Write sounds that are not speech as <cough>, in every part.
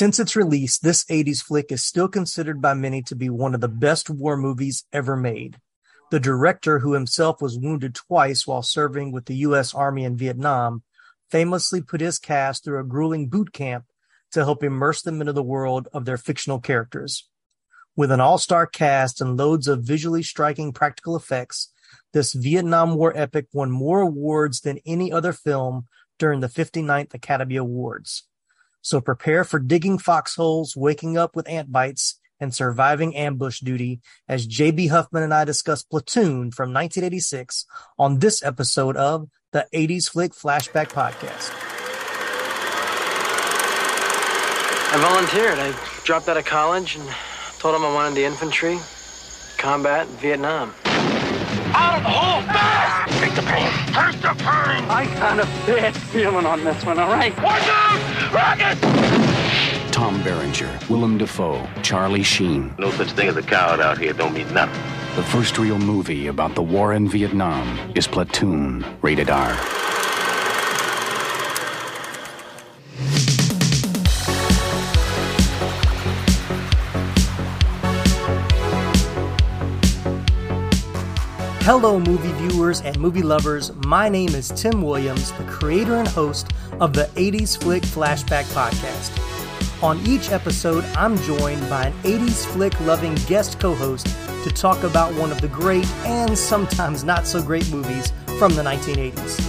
Since its release, this 80s flick is still considered by many to be one of the best war movies ever made. The director, who himself was wounded twice while serving with the U.S. Army in Vietnam, famously put his cast through a grueling boot camp to help immerse them into the world of their fictional characters. With an all-star cast and loads of visually striking practical effects, this Vietnam War epic won more awards than any other film during the 59th Academy Awards. So prepare for digging foxholes, waking up with ant bites, and surviving ambush duty as JB Huffman and I discuss Platoon from 1986 on this episode of the 80s Flick Flashback Podcast. I volunteered. I dropped out of college and told them I wanted the infantry, combat, Vietnam. Out of the hole, fast! Take the pain. Take the pain. I got a bad feeling on this one, all right? Watch out! Rocket! Tom Berenger, Willem Dafoe, Charlie Sheen. No such thing as a coward out here don't mean nothing. The first real movie about the war in Vietnam is Platoon, rated R. Hello, movie viewers and movie lovers. My name is Tim Williams, the creator and host of the 80s Flick Flashback Podcast. On each episode, I'm joined by an 80s flick loving guest co host to talk about one of the great and sometimes not so great movies from the 1980s.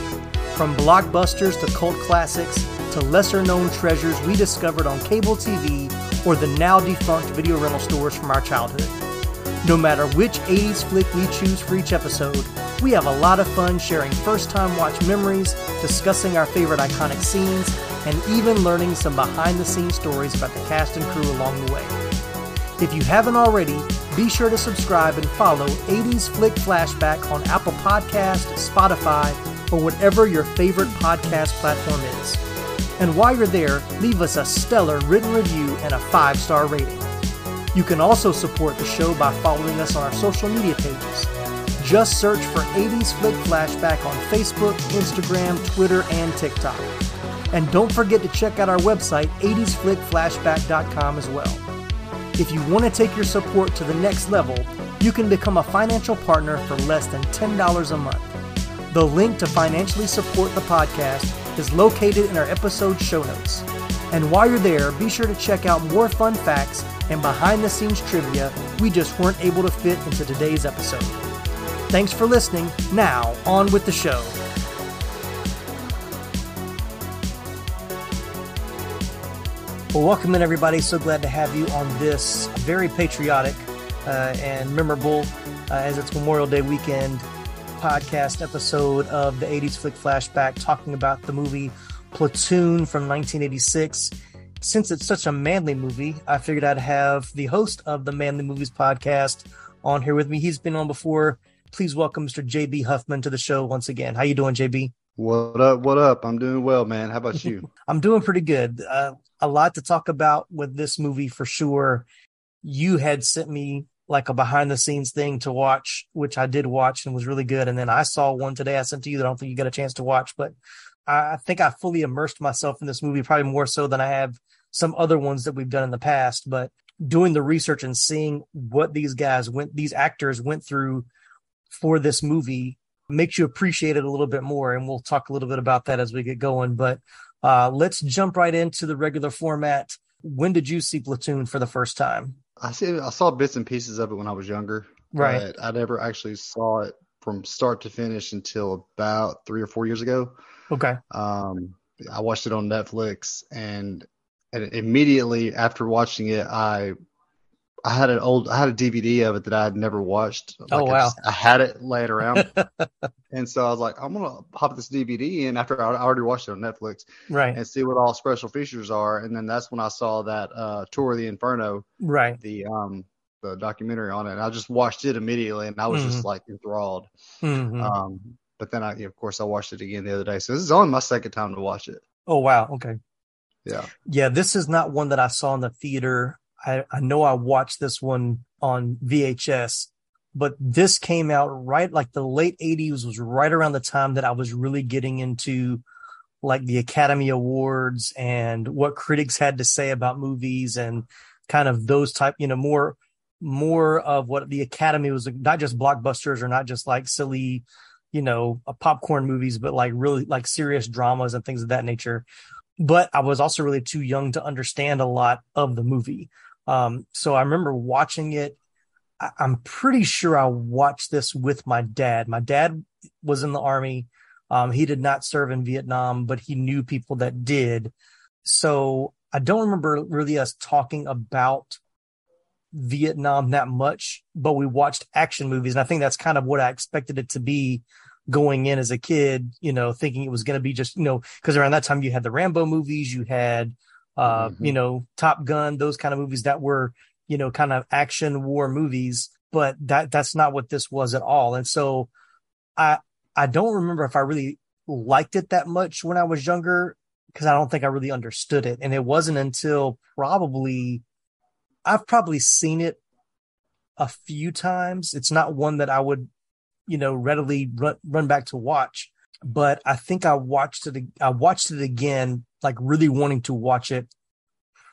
From blockbusters to cult classics to lesser known treasures we discovered on cable TV or the now defunct video rental stores from our childhood. No matter which 80s flick we choose for each episode, we have a lot of fun sharing first time watch memories, discussing our favorite iconic scenes, and even learning some behind the scenes stories about the cast and crew along the way. If you haven't already, be sure to subscribe and follow 80s Flick Flashback on Apple Podcast, Spotify, or whatever your favorite podcast platform is. And while you're there, leave us a stellar written review and a five star rating. You can also support the show by following us on our social media pages. Just search for 80s Flick Flashback on Facebook, Instagram, Twitter, and TikTok. And don't forget to check out our website, 80sflickflashback.com as well. If you want to take your support to the next level, you can become a financial partner for less than $10 a month. The link to financially support the podcast is located in our episode show notes. And while you're there, be sure to check out more fun facts and behind the scenes trivia we just weren't able to fit into today's episode. Thanks for listening. Now, on with the show. Well, welcome in, everybody. So glad to have you on this very patriotic uh, and memorable, uh, as it's Memorial Day weekend, podcast episode of the 80s Flick Flashback, talking about the movie Platoon from 1986. Since it's such a manly movie, I figured I'd have the host of the Manly Movies podcast on here with me. He's been on before. Please welcome Mr. JB Huffman to the show once again. How you doing, JB? What up? What up? I'm doing well, man. How about you? <laughs> I'm doing pretty good. Uh, a lot to talk about with this movie for sure. You had sent me like a behind the scenes thing to watch, which I did watch and was really good. And then I saw one today I sent to you that I don't think you got a chance to watch, but I think I fully immersed myself in this movie, probably more so than I have some other ones that we've done in the past. But doing the research and seeing what these guys went, these actors went through for this movie makes you appreciate it a little bit more. And we'll talk a little bit about that as we get going. But uh, let's jump right into the regular format. When did you see Platoon for the first time? I see. I saw bits and pieces of it when I was younger. Right. I never actually saw it from start to finish until about three or four years ago. Okay. Um, I watched it on Netflix, and, and immediately after watching it, I I had an old I had a DVD of it that I had never watched. Oh, Like, I, wow. just- I had it laying around, <laughs> and so I was like, I'm gonna pop this DVD in after I I already watched it on Netflix Right. and see what all special features are. And then that's when I saw that uh, Tour of the Inferno, Right. the um the documentary on it. And I just watched it immediately, and I was just like enthralled. Mhm. Um, but then I, of course, I watched it again the other day. So this is only my second time to watch it. oh, wow. Okay. Yeah. Yeah, this is not one that I saw in the theater. I, I know I watched this one on VHS, but this came out right like the late 80s was right around the time that I was really getting into like the Academy Awards and what critics had to say about movies and kind of those type, you know, more more of what the Academy was not just blockbusters or not just like silly, you know, popcorn movies, but like really like serious dramas and things of that nature. But I was also really too young to understand a lot of the movie. Um, so I remember watching it. I, I'm pretty sure I watched this with my dad. My dad was in the army. Um, he did not serve in Vietnam, but he knew people that did. So I don't remember really us talking about Vietnam that much, but we watched action movies. And I think that's kind of what I expected it to be going in as a kid, you know, thinking it was going to be just, you know, because around that time you had the Rambo movies, you had, uh, mm-hmm. you know, Top Gun, those kind of movies that were, you know, kind of action war movies, but that, that's not what this was at all. And so I, I don't remember if I really liked it that much when I was younger because I don't think I really understood it. And it wasn't until probably I've probably seen it a few times. It's not one that I would, you know, readily run, run back to watch, but I think I watched it. I watched it again, like really wanting to watch it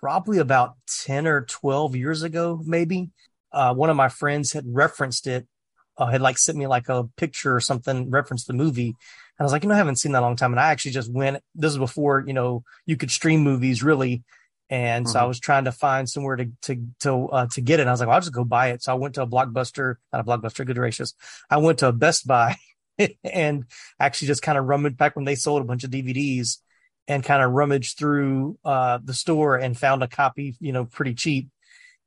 probably about 10 or 12 years ago, maybe. Uh, one of my friends had referenced it, uh, had like sent me like a picture or something, referenced the movie. And I was like, you know, I haven't seen that long time. And I actually just went, this is before, you know, you could stream movies really. And mm-hmm. so I mm-hmm. was trying to find somewhere to to to uh, to get it. And I was like, well, I'll just go buy it. So I went to a blockbuster, not a blockbuster, good gracious. I went to a Best Buy <laughs> and actually just kind of rummaged back when they sold a bunch of DVDs and kind of rummaged through uh, the store and found a copy, you know, pretty cheap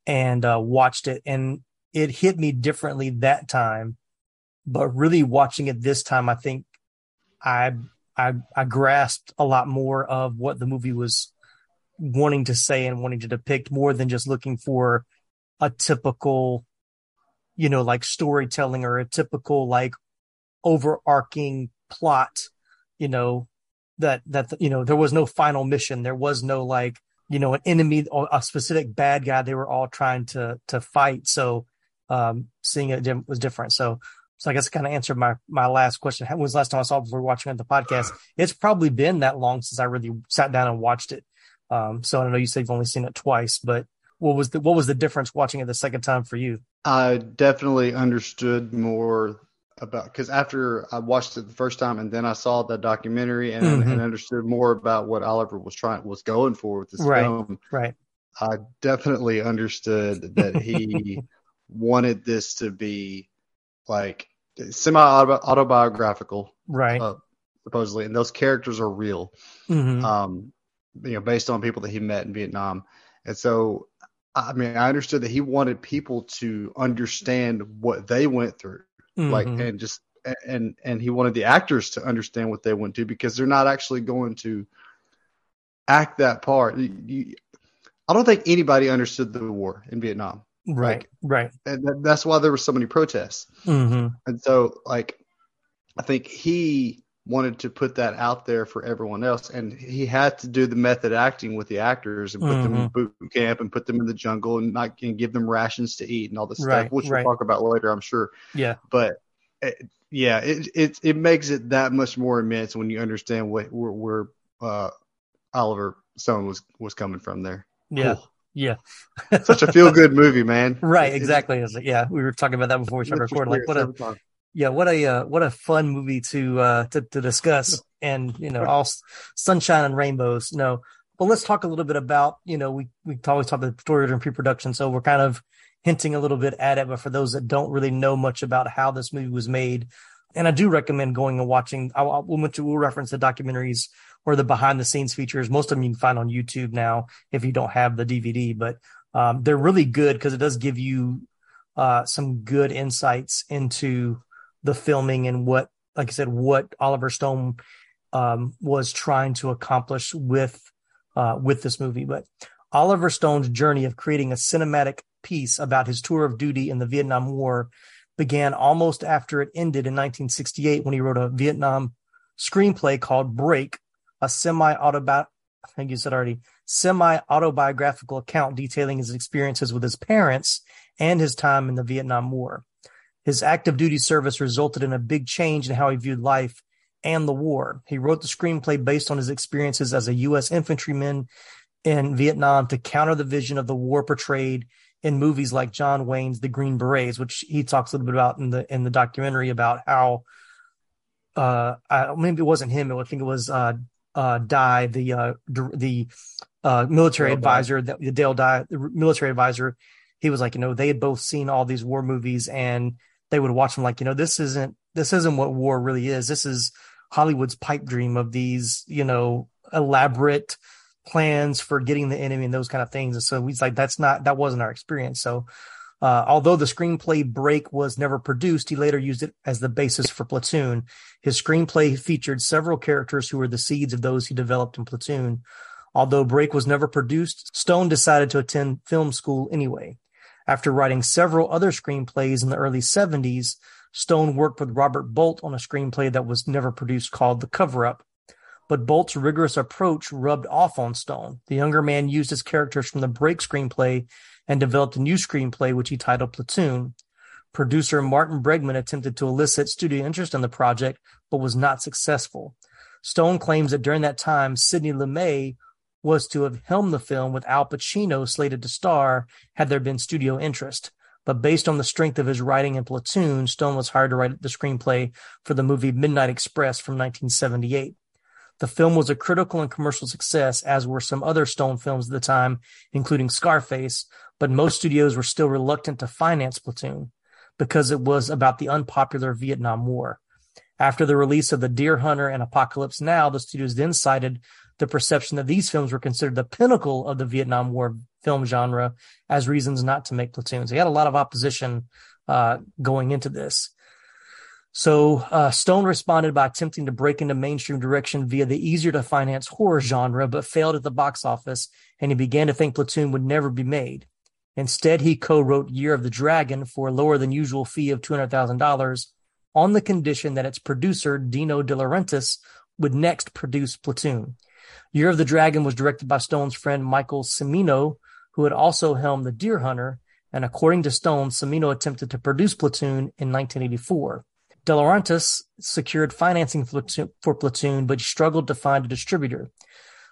and uh, watched it. And it hit me differently that time, but really watching it this time, I think I I I grasped a lot more of what the movie was wanting to say and wanting to depict more than just looking for a typical, you know, like storytelling or a typical like overarching plot, you know, that, that, you know, there was no final mission. There was no like, you know, an enemy or a specific bad guy they were all trying to, to fight. So, um, seeing it was different. So, so I guess I kind of answered my, my last question. When was the last time I saw it before watching the podcast? It's probably been that long since I really sat down and watched it. Um, so I know you said you've only seen it twice, but what was the what was the difference watching it the second time for you? I definitely understood more about because after I watched it the first time and then I saw the documentary and, mm-hmm. and understood more about what Oliver was trying was going for with this right, film. Right. I definitely understood that he <laughs> wanted this to be like semi autobiographical, right? Uh, supposedly, and those characters are real. Mm-hmm. Um, you know, based on people that he met in Vietnam. And so, I mean, I understood that he wanted people to understand what they went through, mm-hmm. like, and just, and, and he wanted the actors to understand what they went through because they're not actually going to act that part. You, I don't think anybody understood the war in Vietnam. Right. Like, right. And that's why there were so many protests. Mm-hmm. And so, like, I think he wanted to put that out there for everyone else and he had to do the method acting with the actors and put mm-hmm. them in boot camp and put them in the jungle and not and give them rations to eat and all this right, stuff which right. we'll talk about later i'm sure yeah but it, yeah it, it it makes it that much more immense when you understand what where, where uh oliver stone was was coming from there yeah cool. Yeah, such a feel good movie, man. <laughs> Right, exactly. yeah, we were talking about that before we started recording. Like, what a yeah, what a uh, what a fun movie to uh, to to discuss, and you know, all sunshine and rainbows. No, well, let's talk a little bit about you know we we always talk about story and pre-production, so we're kind of hinting a little bit at it. But for those that don't really know much about how this movie was made, and I do recommend going and watching. I, will we'll reference the documentaries or the behind the scenes features. Most of them you can find on YouTube now if you don't have the DVD, but um, they're really good because it does give you uh, some good insights into the filming and what, like I said, what Oliver Stone um, was trying to accomplish with uh, with this movie. But Oliver Stone's journey of creating a cinematic piece about his tour of duty in the Vietnam War began almost after it ended in 1968 when he wrote a Vietnam screenplay called Break, a semi autobiographical, I think you said already, semi autobiographical account detailing his experiences with his parents and his time in the Vietnam War. His active duty service resulted in a big change in how he viewed life and the war. He wrote the screenplay based on his experiences as a U.S. infantryman in Vietnam to counter the vision of the war portrayed in movies like John Wayne's The Green Berets, which he talks a little bit about in the in the documentary about how uh I, maybe it wasn't him, I think it was uh uh Dye, the uh the uh military Dale advisor Dye. that the Dale Dye, the military advisor, he was like, you know, they had both seen all these war movies and they would watch them like, you know, this isn't this isn't what war really is. This is Hollywood's pipe dream of these, you know, elaborate plans for getting the enemy and those kind of things. And so he's like, that's not, that wasn't our experience. So, uh, although the screenplay break was never produced, he later used it as the basis for Platoon. His screenplay featured several characters who were the seeds of those he developed in Platoon. Although Break was never produced, Stone decided to attend film school anyway. After writing several other screenplays in the early 70s, Stone worked with Robert Bolt on a screenplay that was never produced called The Cover Up but Bolt's rigorous approach rubbed off on Stone. The younger man used his characters from the break screenplay and developed a new screenplay, which he titled Platoon. Producer Martin Bregman attempted to elicit studio interest in the project, but was not successful. Stone claims that during that time, Sidney Lumet was to have helmed the film with Al Pacino slated to star had there been studio interest. But based on the strength of his writing in Platoon, Stone was hired to write the screenplay for the movie Midnight Express from 1978. The film was a critical and commercial success, as were some other Stone films at the time, including Scarface, but most studios were still reluctant to finance Platoon because it was about the unpopular Vietnam War. After the release of The Deer Hunter and Apocalypse Now, the studios then cited the perception that these films were considered the pinnacle of the Vietnam War film genre as reasons not to make Platoon. So he had a lot of opposition uh, going into this. So uh, Stone responded by attempting to break into mainstream direction via the easier to finance horror genre, but failed at the box office, and he began to think Platoon would never be made. Instead, he co-wrote Year of the Dragon for a lower than usual fee of $200,000 on the condition that its producer, Dino De Laurentiis, would next produce Platoon. Year of the Dragon was directed by Stone's friend Michael Cimino, who had also helmed The Deer Hunter, and according to Stone, Cimino attempted to produce Platoon in 1984. De Laurentiis secured financing for Platoon, but struggled to find a distributor.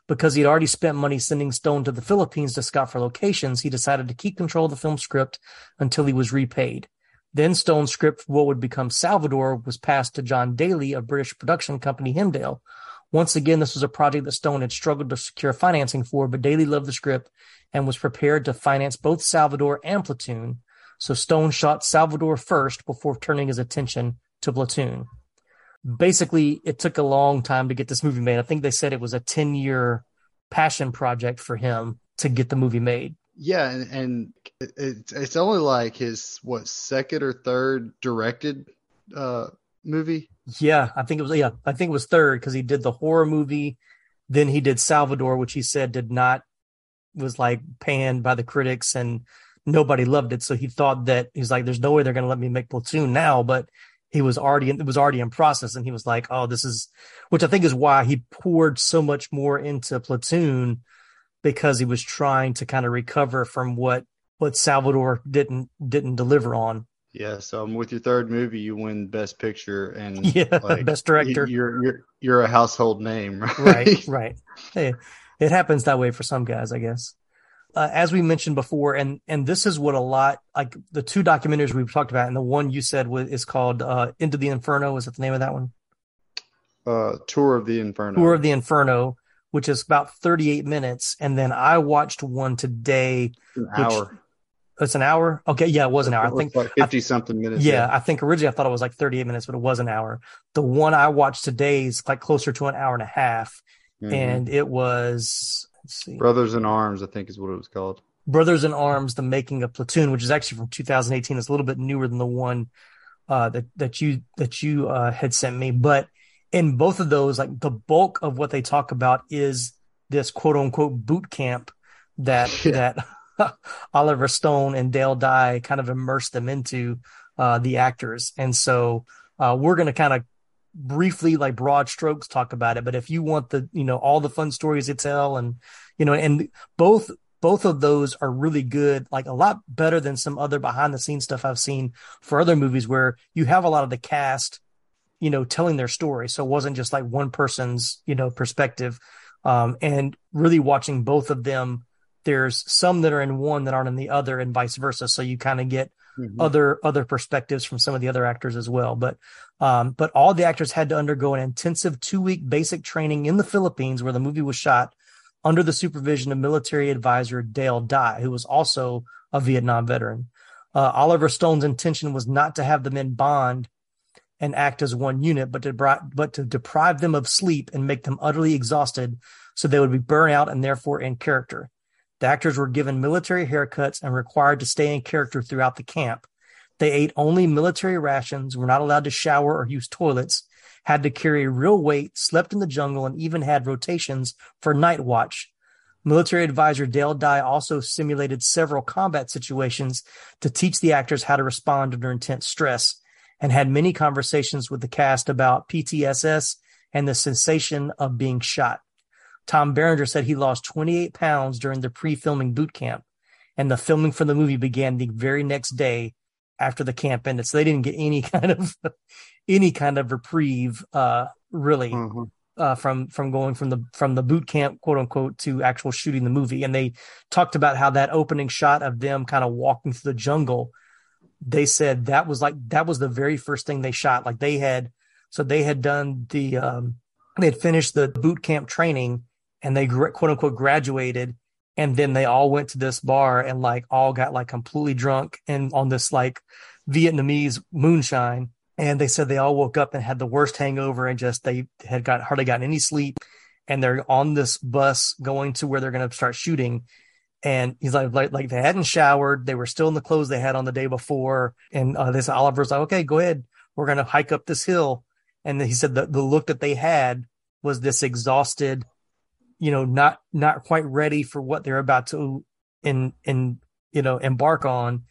Because he'd already spent money sending Stone to the Philippines to scout for locations, he decided to keep control of the film script until he was repaid. Then Stone's script for what would become Salvador was passed to John Daly of British production company Hemdale. Once again, this was a project that Stone had struggled to secure financing for, but Daly loved the script and was prepared to finance both Salvador and Platoon. So Stone shot Salvador first before turning his attention to Platoon. Basically, it took a long time to get this movie made. I think they said it was a 10 year passion project for him to get the movie made. Yeah, and, and it, it's only like his what second or third directed uh movie. Yeah, I think it was yeah, I think it was third because he did the horror movie, then he did Salvador, which he said did not was like panned by the critics and nobody loved it. So he thought that he's like, there's no way they're gonna let me make Platoon now, but he was already in, it was already in process and he was like oh this is which i think is why he poured so much more into platoon because he was trying to kind of recover from what what salvador didn't didn't deliver on yeah so um, with your third movie you win best picture and <laughs> yeah like, best director you're you're you're a household name <laughs> right right, right. hey it happens that way for some guys i guess uh, as we mentioned before, and and this is what a lot like the two documentaries we've talked about, and the one you said was, is called uh, "Into the Inferno." Is that the name of that one? Uh, Tour of the Inferno. Tour of the Inferno, which is about thirty-eight minutes, and then I watched one today. An which, hour. It's an hour. Okay, yeah, it was an hour. I think like fifty something minutes. Yeah, yeah, I think originally I thought it was like thirty-eight minutes, but it was an hour. The one I watched today is like closer to an hour and a half, mm-hmm. and it was Let's see. Brothers in Arms, I think is what it was called. Brothers in Arms: The Making of Platoon, which is actually from 2018. It's a little bit newer than the one uh, that that you that you uh, had sent me. But in both of those, like the bulk of what they talk about is this quote unquote boot camp that <laughs> yeah. that <laughs> Oliver Stone and Dale Dye kind of immersed them into uh, the actors, and so uh, we're going to kind of briefly like broad strokes talk about it but if you want the you know all the fun stories to tell and you know and both both of those are really good like a lot better than some other behind the scenes stuff i've seen for other movies where you have a lot of the cast you know, telling their story. So it wasn't just like one person's, you know, perspective. Um, and really watching both of them, there's some that are in one that aren't in the other and vice versa. So you kind of get mm-hmm. other, other perspectives from some of the other actors as well. But, um, but all the actors had to undergo an intensive two week basic training in the Philippines where the movie was shot under the supervision of military advisor Dale Dye, who was also a Vietnam veteran. Uh, Oliver Stone's intention was not to have the men bond and act as one unit, but to, but to deprive them of sleep and make them utterly exhausted so they would be burnt out and therefore in character. The actors were given military haircuts and required to stay in character throughout the camp. They ate only military rations, were not allowed to shower or use toilets, had to carry real weight, slept in the jungle, and even had rotations for night watch. Military advisor Dale Dye also simulated several combat situations to teach the actors how to respond under intense stress and had many conversations with the cast about PTSS and the sensation of being shot. Tom Berenger said he lost 28 pounds during the pre-filming boot camp, and the filming for the movie began the very next day after the camp ended. So they didn't get any <laughs> kind of any kind of reprieve, uh, really, mm-hmm. uh, from from going from the from the boot camp, quote unquote, to actual shooting the movie. And they talked about how that opening shot of them kind of walking through the jungle they said that was like that was the very first thing they shot. Like they had, so they had done the, um, they had finished the boot camp training and they quote unquote graduated. And then they all went to this bar and like all got like completely drunk and on this like Vietnamese moonshine. And they said they all woke up and had the worst hangover and just they had got hardly gotten any sleep. And they're on this bus going to where they're going to start shooting and he's like, like, like they hadn't showered. They were still in the clothes they had on the day before. And uh, this Oliver's like, okay, go ahead. We're going to hike up this hill. And he said that the look that they had was this exhausted, you know, not, not quite ready for what they're about to in, in, you know, embark on.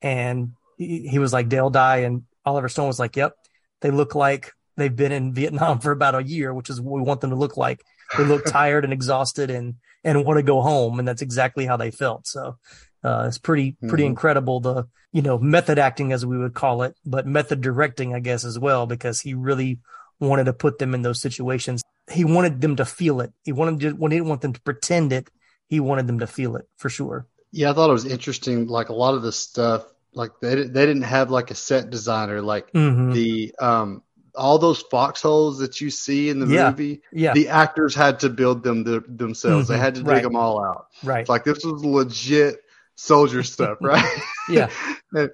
And he, he was like, Dale Dye and Oliver Stone was like, yep, they look like they've been in Vietnam <laughs> for about a year, which is what we want them to look like. They look <laughs> tired and exhausted and, and want to go home. And that's exactly how they felt. So, uh, it's pretty, pretty mm-hmm. incredible. The, you know, method acting as we would call it, but method directing, I guess, as well, because he really wanted to put them in those situations. He wanted them to feel it. He wanted to, when he didn't want them to pretend it, he wanted them to feel it for sure. Yeah. I thought it was interesting. Like a lot of the stuff, like they, they didn't have like a set designer, like mm-hmm. the, um, all those foxholes that you see in the yeah. movie, yeah. the actors had to build them the, themselves. Mm-hmm. They had to dig right. them all out. Right. It's like this was legit soldier stuff, <laughs> right? yeah. <laughs> and,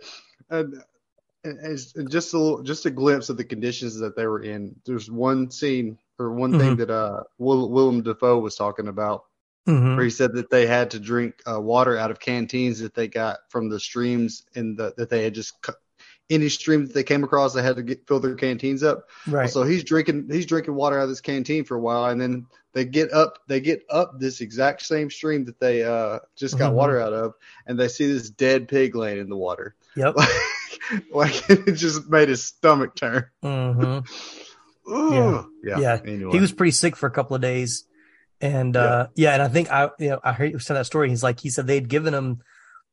and, and, just a little, just a glimpse of the conditions that they were in. There's one scene or one mm-hmm. thing that uh Will, Willem Dafoe was talking about, mm-hmm. where he said that they had to drink uh, water out of canteens that they got from the streams and the, that they had just any stream that they came across, they had to get, fill their canteens up. Right. So he's drinking he's drinking water out of this canteen for a while, and then they get up they get up this exact same stream that they uh, just got mm-hmm. water out of, and they see this dead pig laying in the water. Yep. <laughs> <laughs> Like, it just made his stomach turn. Mm-hmm. <laughs> yeah. yeah. Yeah. Anyway. He was pretty sick for a couple of days. And uh, yeah. yeah, and I think I you know I heard you tell that story. He's like he said they'd given him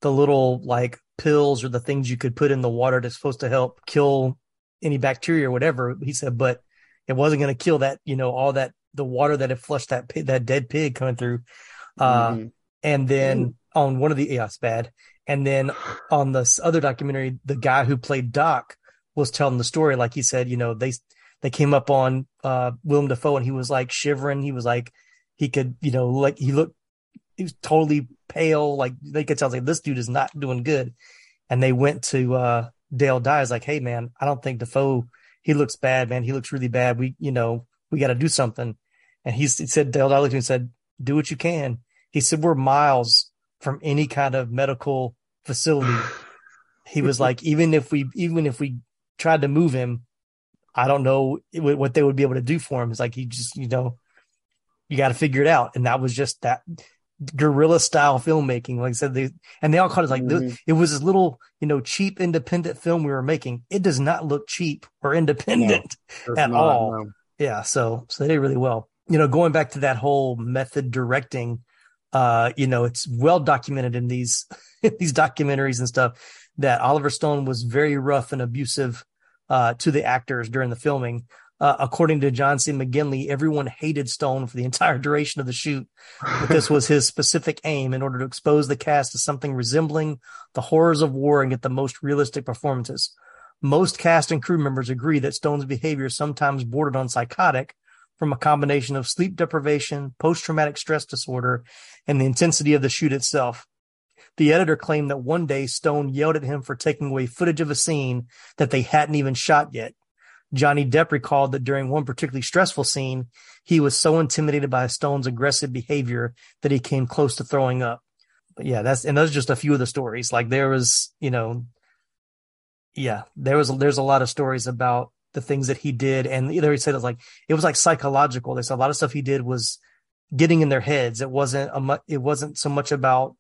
the little like pills or the things you could put in the water that's supposed to help kill any bacteria or whatever. He said, but it wasn't going to kill that, you know, all that the water that had flushed that pig, that dead pig coming through. Uh, mm-hmm. and then on one of the, yeah, it's bad. And then on this other documentary, the guy who played Doc was telling the story. Like he said, you know, they, they came up on, uh, Willem Dafoe and he was like shivering. He was like, he could, you know, like he looked he was totally pale. Like they could tell, like this dude is not doing good. And they went to uh, Dale Dye's like, hey man, I don't think Dafoe. He looks bad, man. He looks really bad. We, you know, we got to do something. And he, said, Dale Dye looked at and said, do what you can. He said, we're miles from any kind of medical facility. he was like, even if we, even if we tried to move him, I don't know what they would be able to do for him. It's like, he just, you know, you got to figure it out. And that was just that guerrilla style filmmaking. Like I said, they and they all called it like mm-hmm. it was this little, you know, cheap independent film we were making. It does not look cheap or independent no, at not, all. No. Yeah, so so they did really well. You know, going back to that whole method directing, uh, you know, it's well documented in these <laughs> these documentaries and stuff that Oliver Stone was very rough and abusive uh, to the actors during the filming. Uh, according to John C. McGinley, everyone hated Stone for the entire <laughs> duration of the shoot. But this was his specific aim in order to expose the cast to something resembling the horrors of war and get the most realistic performances. Most cast and crew members agree that Stone's behavior sometimes bordered on psychotic from a combination of sleep deprivation, post traumatic stress disorder, and the intensity of the shoot itself. The editor claimed that one day Stone yelled at him for taking away footage of a scene that they hadn't even shot yet. Johnny Depp recalled that during one particularly stressful scene, he was so intimidated by Stone's aggressive behavior that he came close to throwing up. But yeah, that's and those are just a few of the stories. Like there was, you know, yeah, there was there's a lot of stories about the things that he did, and he said it was like it was like psychological. There's a lot of stuff he did was getting in their heads. It wasn't a mu- it wasn't so much about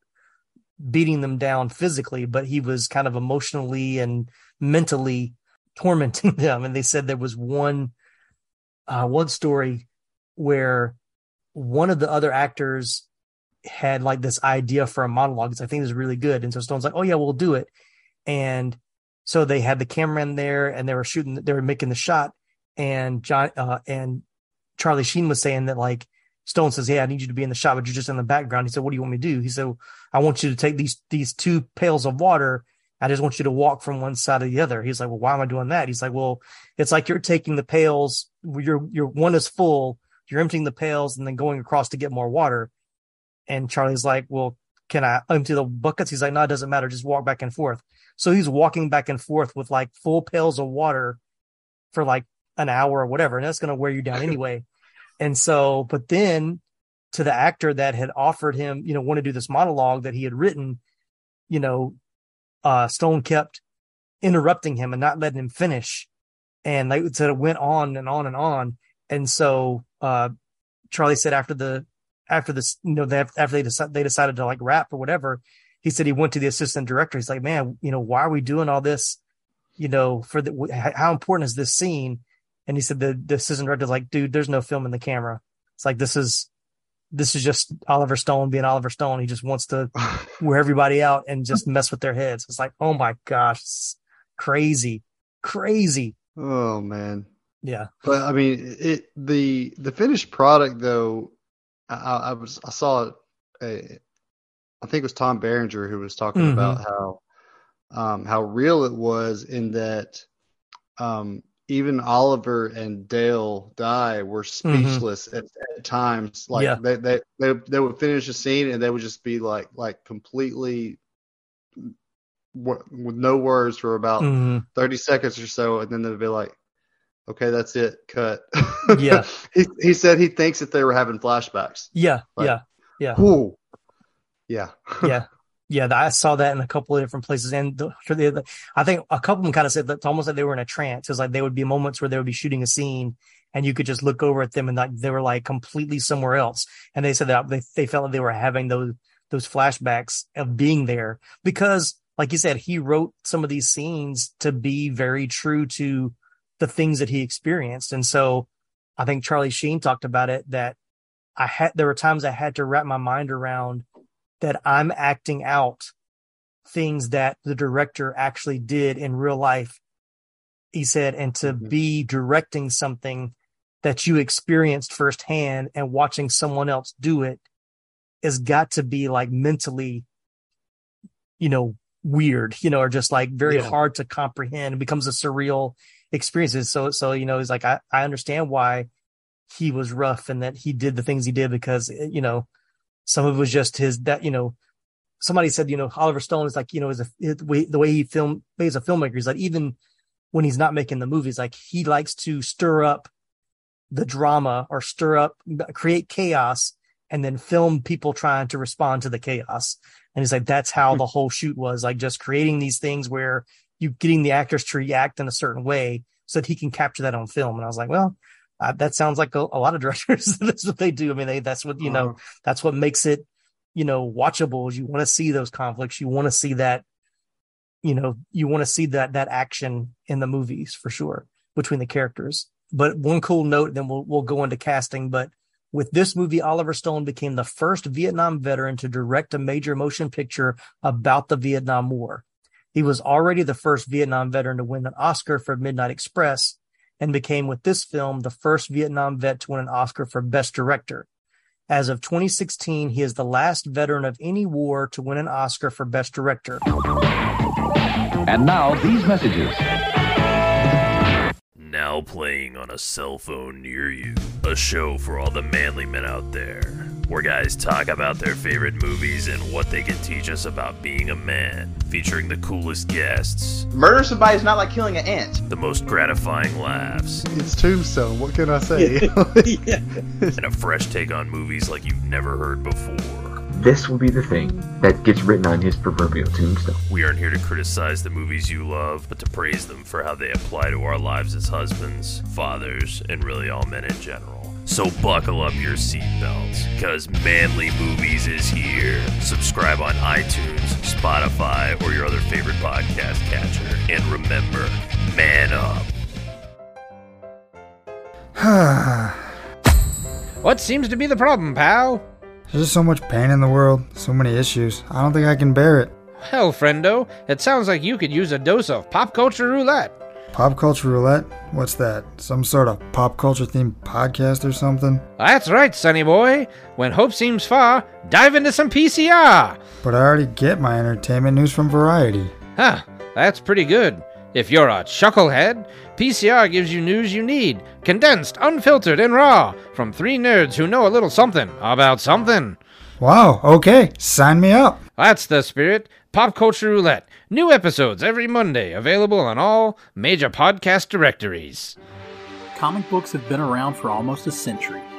beating them down physically, but he was kind of emotionally and mentally tormenting <laughs> them. And they said there was one uh, one story where one of the other actors had like this idea for a monologue. I think is really good. And so Stone's like, oh yeah, we'll do it. And so they had the camera in there and they were shooting, they were making the shot. And John, uh, and Charlie Sheen was saying that like Stone says, "Yeah, I need you to be in the shot, but you're just in the background." He said, "What do you want me to do?" He said, "I want you to take these these two pails of water. I just want you to walk from one side to the other." He's like, "Well, why am I doing that?" He's like, "Well, it's like you're taking the pails. Your your one is full. You're emptying the pails and then going across to get more water." And Charlie's like, "Well, can I empty the buckets?" He's like, "No, it doesn't matter. Just walk back and forth." So he's walking back and forth with like full pails of water for like an hour or whatever, and that's going to wear you down <laughs> anyway. And so, but then to the actor that had offered him, you know, want to do this monologue that he had written, you know, uh, Stone kept interrupting him and not letting him finish. And like said, it went on and on and on. And so, uh, Charlie said after the, after this, you know, they, after they decided, they decided to like wrap or whatever, he said he went to the assistant director. He's like, man, you know, why are we doing all this? You know, for the, how important is this scene? And he said the, the assistant director's like, dude, there's no film in the camera. It's like, this is, this is just Oliver Stone being Oliver Stone. He just wants to <laughs> wear everybody out and just mess with their heads. It's like, oh my gosh, crazy, crazy. Oh man. Yeah. But I mean, it, the, the finished product though, I, I was, I saw a, I think it was Tom Berenger who was talking mm-hmm. about how, um, how real it was in that, um, even Oliver and Dale Dye were mm-hmm. speechless mm-hmm. at, at, times. Like yeah. they, they, they they would finish a scene and they would just be like like completely with no words for about mm-hmm. 30 seconds or so and then they'd be like okay that's it. Cut. Yeah. <laughs> He, he said he thinks that they were having flashbacks. Yeah like, yeah yeah. Ooh. <laughs> yeah. Yeah. Yeah, I saw that in a couple of different places, and the, the, I think a couple of them kind of said that it's almost like they were in a trance. It's like there would be moments where they would be shooting a scene, and you could just look over at them, and like they were like completely somewhere else. And they said that they they felt like they were having those those flashbacks of being there because, like you said, he wrote some of these scenes to be very true to the things that he experienced, and so I think Charlie Sheen talked about it that I had there were times I had to wrap my mind around that I'm acting out things that the director actually did in real life. He said, and to mm-hmm. be directing something that you experienced firsthand and watching someone else do it has got to be like mentally, you know, weird, you know, or just like very yeah. hard to comprehend. It becomes a surreal experience. So, so, you know, he's like, I, I understand why he was rough and that he did the things he did because, you know, some of it was just his that you know somebody said you know Oliver Stone is like you know is a the way the way he film he's a filmmaker. He's like even when he's not making the movies, like he likes to stir up the drama or stir up create chaos and then film people trying to respond to the chaos. And he's like that's how hmm. the whole shoot was like just creating these things where you getting the actors to react in a certain way so that he can capture that on film. And I was like, well, uh, that sounds like a, a, lot of directors. <laughs> that's what they do. I mean, they, that's what, you know, uh-huh. that's what makes it, you know, watchable is you want to see those conflicts. You want to see that, you know, you want to see that, that action in the movies for sure between the characters. But one cool note, then we'll, we'll go into casting, but with this movie, Oliver Stone became the first Vietnam veteran to direct a major motion picture about the Vietnam War. He was already the first Vietnam veteran to win an Oscar for Midnight Express and became with this film the first Vietnam vet to win an Oscar for Best Director. As of 2016, he is the last veteran of any war to win an Oscar for Best Director. And now, these messages. Now playing on a cell phone near you. A show for all the manly men out there. Where guys talk about their favorite movies and what they can teach us about being a man. Featuring the coolest guests. Murder somebody is not like killing an ant. The most gratifying laughs. It's Tombstone. What can I say? <laughs> yeah. and a fresh take on movies like you've never heard before. This will be the thing that gets written on his proverbial tombstone. We aren't here to criticize the movies you love, but to praise them for how they apply to our lives as husbands, fathers, and really all men in general. So buckle up your seatbelts, because Manly Movies is here. Subscribe on iTunes, Spotify, or your other favorite podcast catcher. And remember, man up. <sighs> what seems to be the problem, pal? There's just so much pain in the world, so many issues. I don't think I can bear it. Hell, friendo, it sounds like you could use a dose of pop culture roulette. Pop culture roulette? What's that? Some sort of pop culture themed podcast or something? That's right, sonny boy. When hope seems far, dive into some PCR. But I already get my entertainment news from Variety. Huh, that's pretty good. If you're a chucklehead, PCR gives you news you need, condensed, unfiltered, and raw, from three nerds who know a little something about something. Wow, okay, sign me up. That's the spirit. Pop Culture Roulette. New episodes every Monday, available on all major podcast directories. Comic books have been around for almost a century,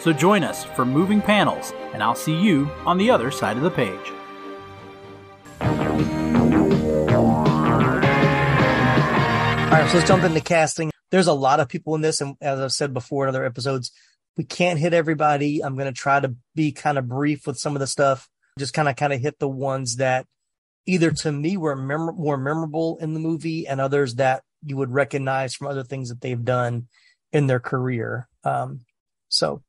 So join us for Moving Panels, and I'll see you on the other side of the page. All right, so let's jump into casting. There's a lot of people in this, and as I've said before in other episodes, we can't hit everybody. I'm going to try to be kind of brief with some of the stuff, just kind of kind of hit the ones that either to me were mem- more memorable in the movie, and others that you would recognize from other things that they've done in their career. Um, so,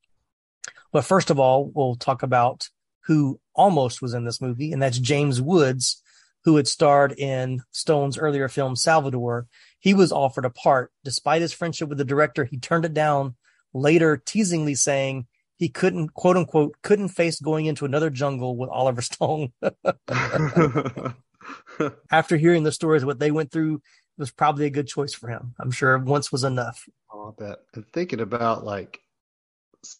but first of all, we'll talk about who almost was in this movie, and that's James Woods, who had starred in Stone's earlier film Salvador. He was offered a part. Despite his friendship with the director, he turned it down, later teasingly saying he couldn't, quote unquote, couldn't face going into another jungle with Oliver <laughs> Stone. <laughs> After hearing the stories, what they went through, it was probably a good choice for him. I'm sure once was enough. Oh, I bet. And thinking about like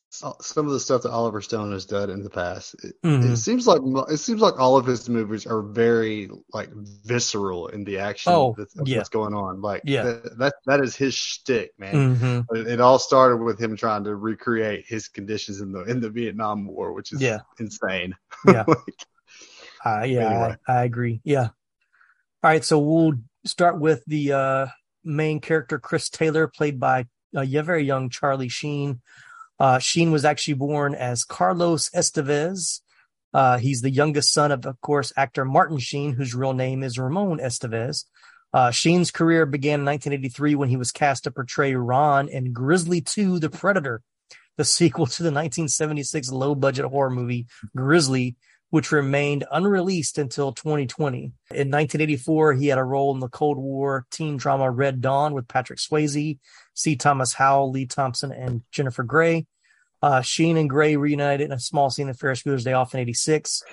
some of the stuff that Oliver Stone has done in the past, it, mm-hmm. it, seems like it seems like all of his movies are very like visceral in the action oh, that's, yeah. what's going on. Like yeah. that, that, that is his shtick, man. Mm-hmm. It, it, all started with him trying to recreate his conditions in the in the Vietnam War, which is yeah. insane. Yeah. <laughs> like, uh, yeah, anyway. I, I agree. Yeah. All right, so we'll start with the uh, main character, Chris Taylor, played by a very young Charlie Sheen. Uh, Sheen was actually born as Carlos Estevez. Uh, he's the youngest son of, of course, actor Martin Sheen, whose real name is Ramon Estevez. Uh, Sheen's career began in 1983 when he was cast to portray Ron in Grizzly 2 The Predator, the sequel to the 1976 low budget horror movie Grizzly, which remained unreleased until 2020. In 1984, he had a role in the Cold War teen drama Red Dawn with Patrick Swayze, C. Thomas Howell, Lea Thompson, and Jennifer Grey. Uh, Sheen and Grey reunited in a small scene in Ferris Bueller's Day Off in 86.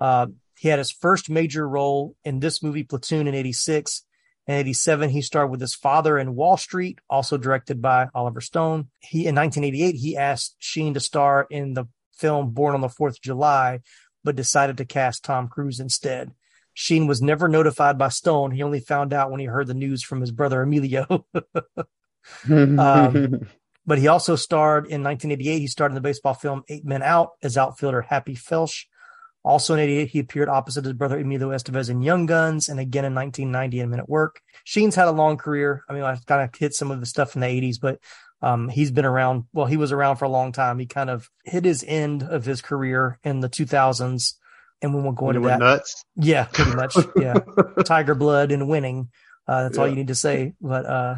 uh, he had his first major role in this movie, Platoon, in 86. In 87, he starred with his father in Wall Street, also directed by Oliver Stone. He, in 1988, he asked Sheen to star in the film Born on the 4th of July, but decided to cast Tom Cruise instead. Sheen was never notified by Stone. He only found out when he heard the news from his brother Emilio. <laughs> um, <laughs> but he also starred in 1988. He starred in the baseball film Eight Men Out as outfielder Happy Felsch. Also in 88, he appeared opposite his brother Emilio Estevez in Young Guns and again in 1990 in Men at Work. Sheen's had a long career. I mean, I kind of hit some of the stuff in the 80s, but um, he's been around. Well, he was around for a long time. He kind of hit his end of his career in the 2000s. And when we won't go into that. Nuts. Yeah, pretty much. Yeah. <laughs> Tiger blood and winning. Uh, that's yeah. all you need to say. But, uh,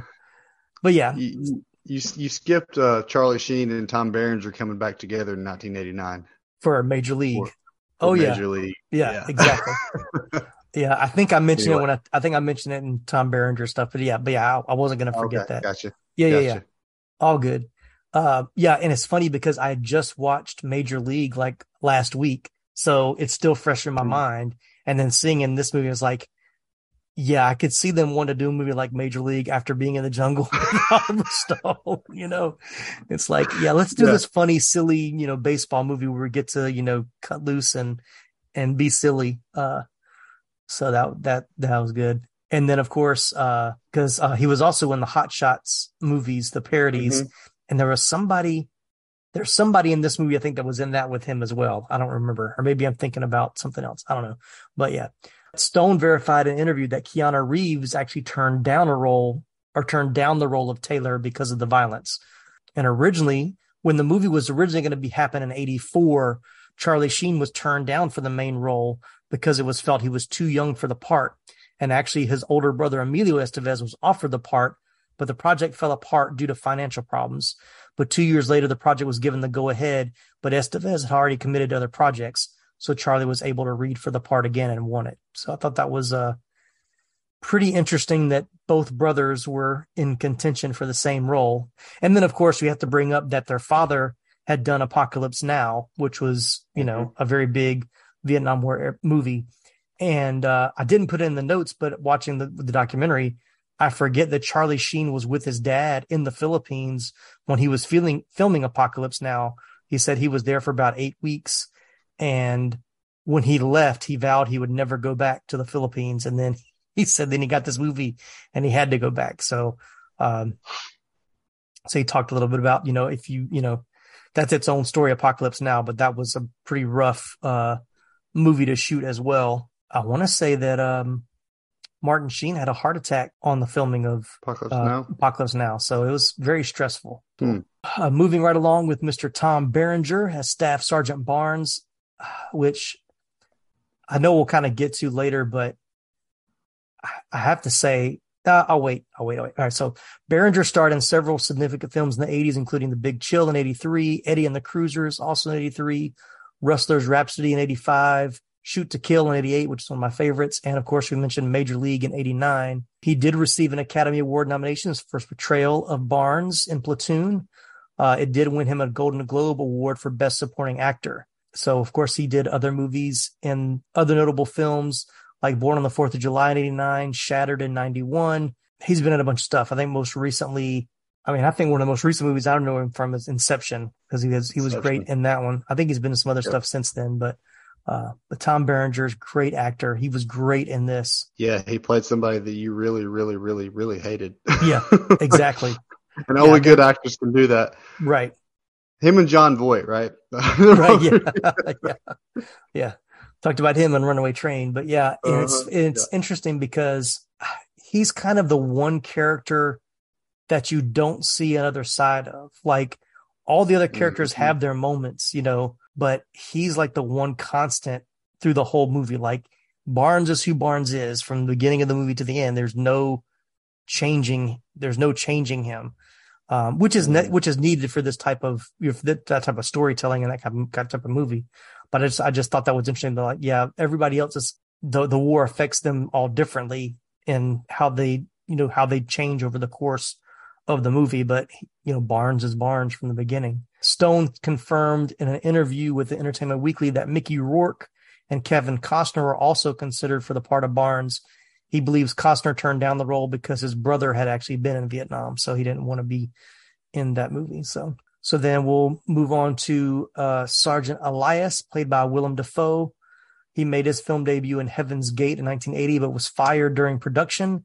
but yeah. You, you, you skipped uh, Charlie Sheen and Tom Berenger coming back together in 1989 for a Major League. Oh yeah, Major League. Yeah, yeah. exactly. <laughs> yeah, I think I mentioned anyway. it when I, I think I mentioned it in Tom Berenger stuff, but yeah, but yeah, I, I wasn't gonna forget okay, that. Gotcha. Yeah, gotcha. yeah, yeah. All good. Uh, yeah, and it's funny because I just watched Major League like last week, so it's still fresh in my mm-hmm. mind. And then seeing in this movie is like, yeah, I could see them want to do a movie like Major League after being in the jungle <laughs> with Stone. <laughs> You know, it's like, yeah, let's do yeah. this funny, silly, you know, baseball movie where we get to, you know, cut loose and and be silly. Uh, so that that that was good. And then of course, because uh, uh, he was also in the Hot Shots movies, the parodies, mm-hmm. and there was somebody. There's somebody in this movie I think that was in that with him as well. I don't remember, or maybe I'm thinking about something else. I don't know, but yeah, Stone verified in an interview that Keanu Reeves actually turned down a role or turned down the role of Taylor because of the violence. And originally, when the movie was originally going to be happen in 84, Charlie Sheen was turned down for the main role because it was felt he was too young for the part. And actually his older brother Emilio Estevez was offered the part, but the project fell apart due to financial problems. But two years later, the project was given the go ahead, but Estevez had already committed to other projects. So Charlie was able to read for the part again and won it. So I thought that was uh, pretty interesting that both brothers were in contention for the same role. And then, of course, we have to bring up that their father had done Apocalypse Now, which was, you know, mm-hmm. a very big Vietnam War movie. And uh, I didn't put it in the notes, but watching the, the documentary, I forget that Charlie Sheen was with his dad in the Philippines when he was feeling, filming Apocalypse Now. He said he was there for about eight weeks and when he left, he vowed he would never go back to the Philippines. And then <laughs> he said, then he got this movie and he had to go back. So, um, so he talked a little bit about, you know, if you, you know, that's its own story, Apocalypse Now, but that was a pretty rough, uh, movie to shoot as well. I want to say that, um, Martin Sheen had a heart attack on the filming of Apocalypse uh, Now. Apocalypse Now. So it was very stressful. Hmm. Uh, moving right along with Mr. Tom Berenger as Staff Sergeant Barnes which I know we'll kind of get to later, but I have to say, uh, I'll wait. I'll wait. I'll wait. All right. So Berenger starred in several significant films in the 80s, including The Big Chill in 83, Eddie and the Cruisers, also in 83, Rustler's Rhapsody in 85, Shoot to Kill in 88, which is one of my favorites. And of course, we mentioned Major League in 89. He did receive an Academy Award nomination for his portrayal of Barnes in Platoon. Uh, it did win him a Golden Globe Award for Best Supporting Actor. So of course he did other movies and other notable films like Born on the Fourth of July in '89, Shattered in '91. He's been in a bunch of stuff. I think most recently, I mean, I think one of the most recent movies I don't know him from is Inception because he was he was Inception. great in that one. I think he's been in some other yep. stuff since then, but uh, but Tom Berenger's great actor. He was great in this. Yeah, he played somebody that you really, really, really, really hated. Yeah, <laughs> exactly. and only yeah, good actors can do that. Right. Him and Jon Voight, right? <laughs> right. Yeah. <laughs> yeah. Yeah. Talked about him on Runaway Train, but yeah, uh-huh. it's it's yeah. interesting because he's kind of the one character that you don't see another side of. Like all the other characters mm-hmm. have their moments, you know, but he's like the one constant through the whole movie. Like Barnes is who Barnes is from the beginning of the movie to the end. There's no changing. There's no changing him um, which is ne- mm-hmm. which is needed for this type of you know, that, that type of storytelling and that kind of, type of movie. But I just I just thought that was interesting. like, yeah, everybody else is the the war affects them all differently in how they you know how they change over the course of the movie. But you know, Barnes is Barnes from the beginning. Stone confirmed in an interview with the Entertainment Weekly that Mickey Rourke and Kevin Costner were also considered for the part of Barnes he believes Costner turned down the role because his brother had actually been in Vietnam, so he didn't want to be in that movie. So, so then we'll move on to uh, Sergeant Elias, played by Willem Dafoe. He made his film debut in Heaven's Gate in 1980, but was fired during production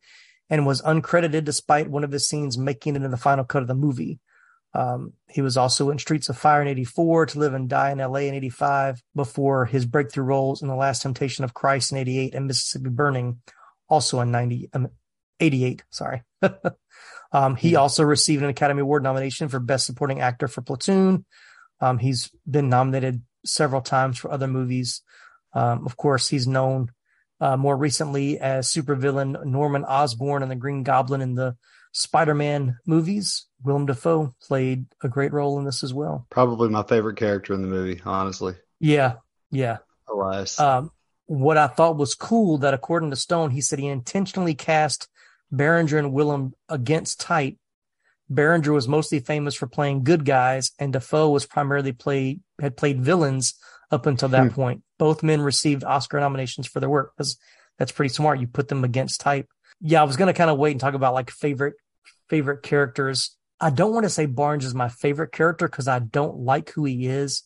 and was uncredited despite one of his scenes making it in the final cut of the movie. Um, he was also in Streets of Fire in 84, To Live and Die in LA in 85, before his breakthrough roles in The Last Temptation of Christ in 88 and Mississippi Burning, also in 90, um, 88, sorry. <laughs> um, he also received an Academy Award nomination for Best Supporting Actor for Platoon. Um, he's been nominated several times for other movies. Um, of course, he's known uh, more recently as supervillain Norman Osborn and the Green Goblin in the Spider-Man movies. Willem Dafoe played a great role in this as well. Probably my favorite character in the movie, honestly. Yeah, yeah. Elias. Um, what I thought was cool that according to Stone, he said he intentionally cast Berenger and Willem against type. Berenger was mostly famous for playing good guys, and Dafoe was primarily played had played villains up until that hmm. point. Both men received Oscar nominations for their work. That's that's pretty smart. You put them against type. Yeah, I was gonna kind of wait and talk about like favorite favorite characters. I don't want to say Barnes is my favorite character because I don't like who he is,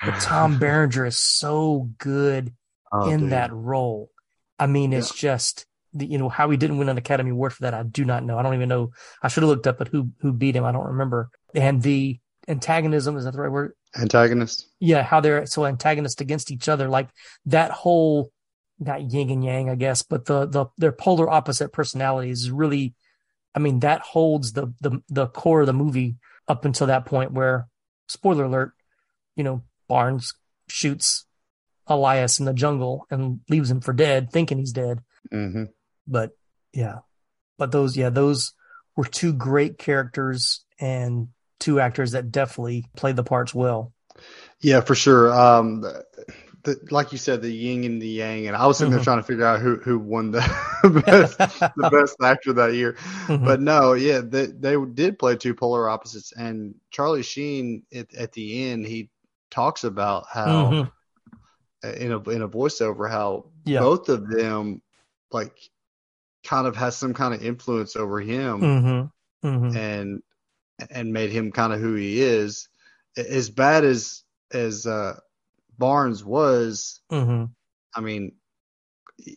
but Tom <laughs> Berenger is so good oh, in dude. that role. I mean, it's yeah. just the, you know how he didn't win an Academy Award for that. I do not know. I don't even know. I should have looked up at who who beat him. I don't remember. And the antagonism is that the right word? Antagonist. Yeah, how they're so antagonist against each other. Like that whole not yin and yang, I guess, but the the their polar opposite personalities really I mean, that holds the the the core of the movie up until that point where, spoiler alert, you know, Barnes shoots Elias in the jungle and leaves him for dead, thinking he's dead. Mm-hmm. But yeah, but those yeah those were two great characters and two actors that definitely played the parts well. Yeah, for sure. Um, the, like you said, the yin and the yang, and I was sitting there mm-hmm. trying to figure out who who won the <laughs> best the <laughs> best actor that year. Mm-hmm. But no, yeah, they they did play two polar opposites, and Charlie Sheen at, at the end he talks about how mm-hmm. in a in a voiceover how yeah. both of them like kind of has some kind of influence over him mm-hmm. Mm-hmm. and and made him kind of who he is. As bad as as uh Barnes was, mm-hmm. I mean,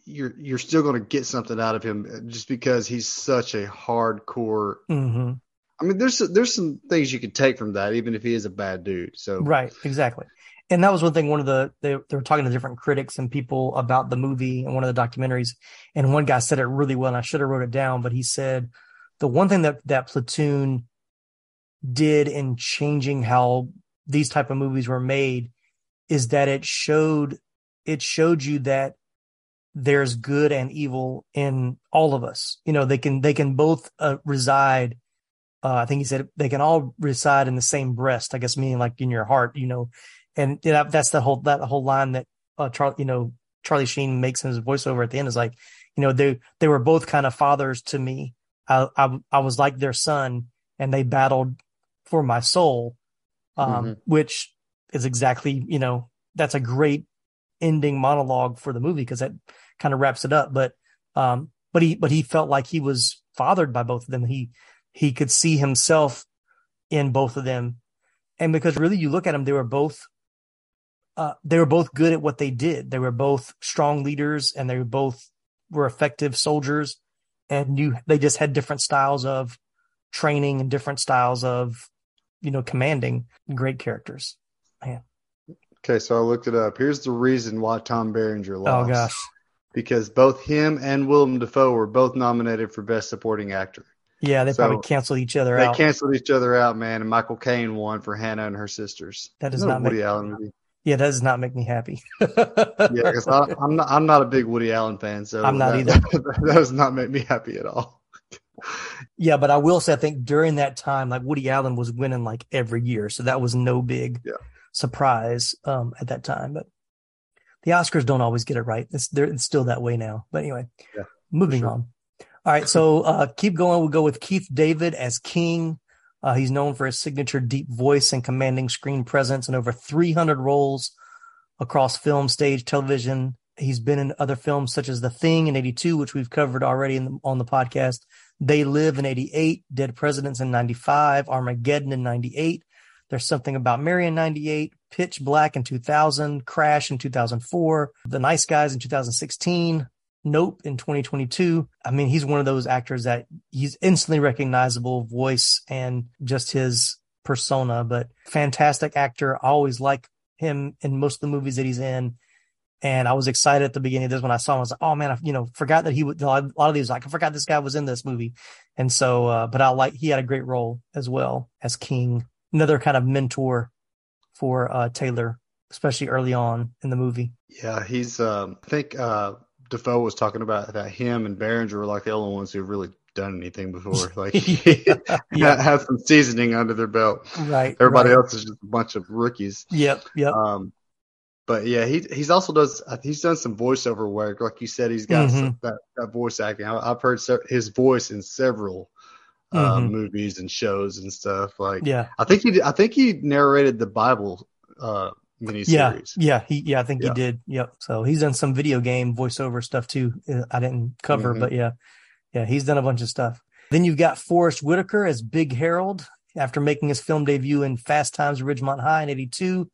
you're you're still going to get something out of him just because he's such a hardcore. Mm-hmm. I mean, there's there's some things you could take from that, even if he is a bad dude. So right, exactly. And that was one thing. One of the they, they were talking to different critics and people about the movie and one of the documentaries, and one guy said it really well. And I should have wrote it down, but he said the one thing that that Platoon did in changing how these type of movies were made is that it showed it showed you that there's good and evil in all of us. You know, they can they can both uh, reside. Uh, I think he said they can all reside in the same breast. I guess meaning like in your heart. You know, and that's the whole that whole line that uh, Charlie you know Charlie Sheen makes in his voiceover at the end is like, you know, they they were both kind of fathers to me. I I, I was like their son, and they battled for my soul, um, mm-hmm. which is exactly, you know, that's a great ending monologue for the movie because that kind of wraps it up. But, um, but he, but he felt like he was fathered by both of them. He, he could see himself in both of them. And because really you look at them, they were both, uh, they were both good at what they did. They were both strong leaders and they were both were effective soldiers and you, they just had different styles of training and different styles of, you know, commanding great characters. Man. Okay, so I looked it up. Here's the reason why Tom Berenger oh, lost. Oh gosh. Because both him and Willem Dafoe were both nominated for Best Supporting Actor. Yeah, they so probably canceled each other they out. They canceled each other out, man. And Michael Caine won for Hannah and her sisters. That does not Woody make, Allen movie. Yeah, that does not make me happy. <laughs> yeah, because I'm not I'm not a big Woody Allen fan, so I'm not that, either. That, <laughs> that does not make me happy at all. Yeah, but I will say I think during that time, like Woody Allen was winning like every year, so that was no big yeah surprise um, at that time. But the Oscars don't always get it right. It's, it's still that way now. But anyway, yeah, moving sure. on. All right, so <laughs> uh, keep going. We'll go with Keith David as King. Uh, he's known for his signature deep voice and commanding screen presence in over 300 roles across film, stage, television. He's been in other films such as The Thing in 82, which we've covered already the, on the podcast. They Live in 88, Dead Presidents in 95, Armageddon in 98, there's something about Mary in 98, Pitch Black in 2000, Crash in 2004, The Nice Guys in 2016, Nope in 2022. I mean, he's one of those actors that he's instantly recognizable voice and just his persona, but fantastic actor. Always like him in most of the movies that he's in. And I was excited at the beginning of this when I saw him. I was like, oh man, I, you know, forgot that he would, a lot of these, like, I forgot this guy was in this movie. And so, uh, but I like, he had a great role as well as King, another kind of mentor for, uh, Taylor, especially early on in the movie. Yeah. He's, um, I think, uh, Dafoe was talking about that him and Berenger were like the only ones who really done anything before. <laughs> Like, <laughs> yeah. have some seasoning under their belt. Right. Everybody right. else is just a bunch of rookies. Yep. Yep. Um, but yeah, he he's also does he's done some voiceover work. Like you said, he's got mm-hmm. some, that that voice acting. I, have heard se- his voice in several uh, mm-hmm. movies and shows and stuff. Like, yeah, I think he I think he narrated the Bible uh, miniseries. Yeah, yeah, he yeah I think yeah. he did. Yep. So he's done some video game voiceover stuff too. Uh, I didn't cover, mm-hmm. but yeah, yeah, he's done a bunch of stuff. Then you've got Forest Whitaker as Big Harold after making his film debut in Fast Times at Ridgemont High in '82.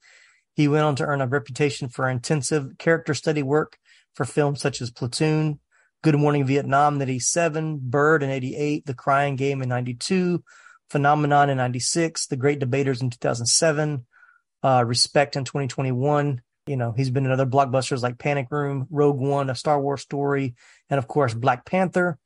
He went on to earn a reputation for intensive character study work for films such as Platoon, Good Morning Vietnam in 87, Bird in 88, The Crying Game in 92, Phenomenon in 96, The Great Debaters in 2007, uh, Respect in 2021. You know, he's been in other blockbusters like Panic Room, Rogue One, A Star Wars Story, and of course, Black Panther.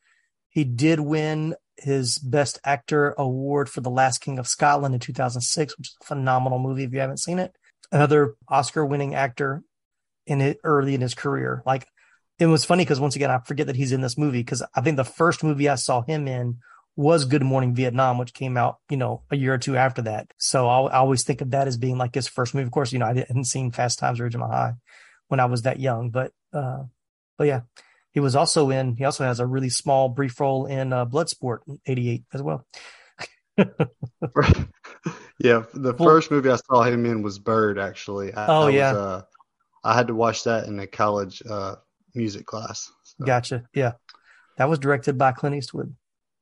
He did win his Best Actor award for The Last King of Scotland in 2006, which is a phenomenal movie if you haven't seen it another Oscar winning actor in it early in his career. Like it was funny because once again, I forget that he's in this movie because I think the first movie I saw him in was Good Morning Vietnam, which came out, you know, a year or two after that. So I'll, I always think of that as being like his first movie. Of course, you know, I hadn't seen Fast Times at Ridgemont High when I was that young, but, uh, but yeah, he was also in, he also has a really small brief role in uh, Bloodsport 88 as well. <laughs> yeah, the first movie I saw him in was Bird. Actually, I, oh I yeah, was, uh, I had to watch that in a college uh, music class. So. Gotcha. Yeah, that was directed by Clint Eastwood.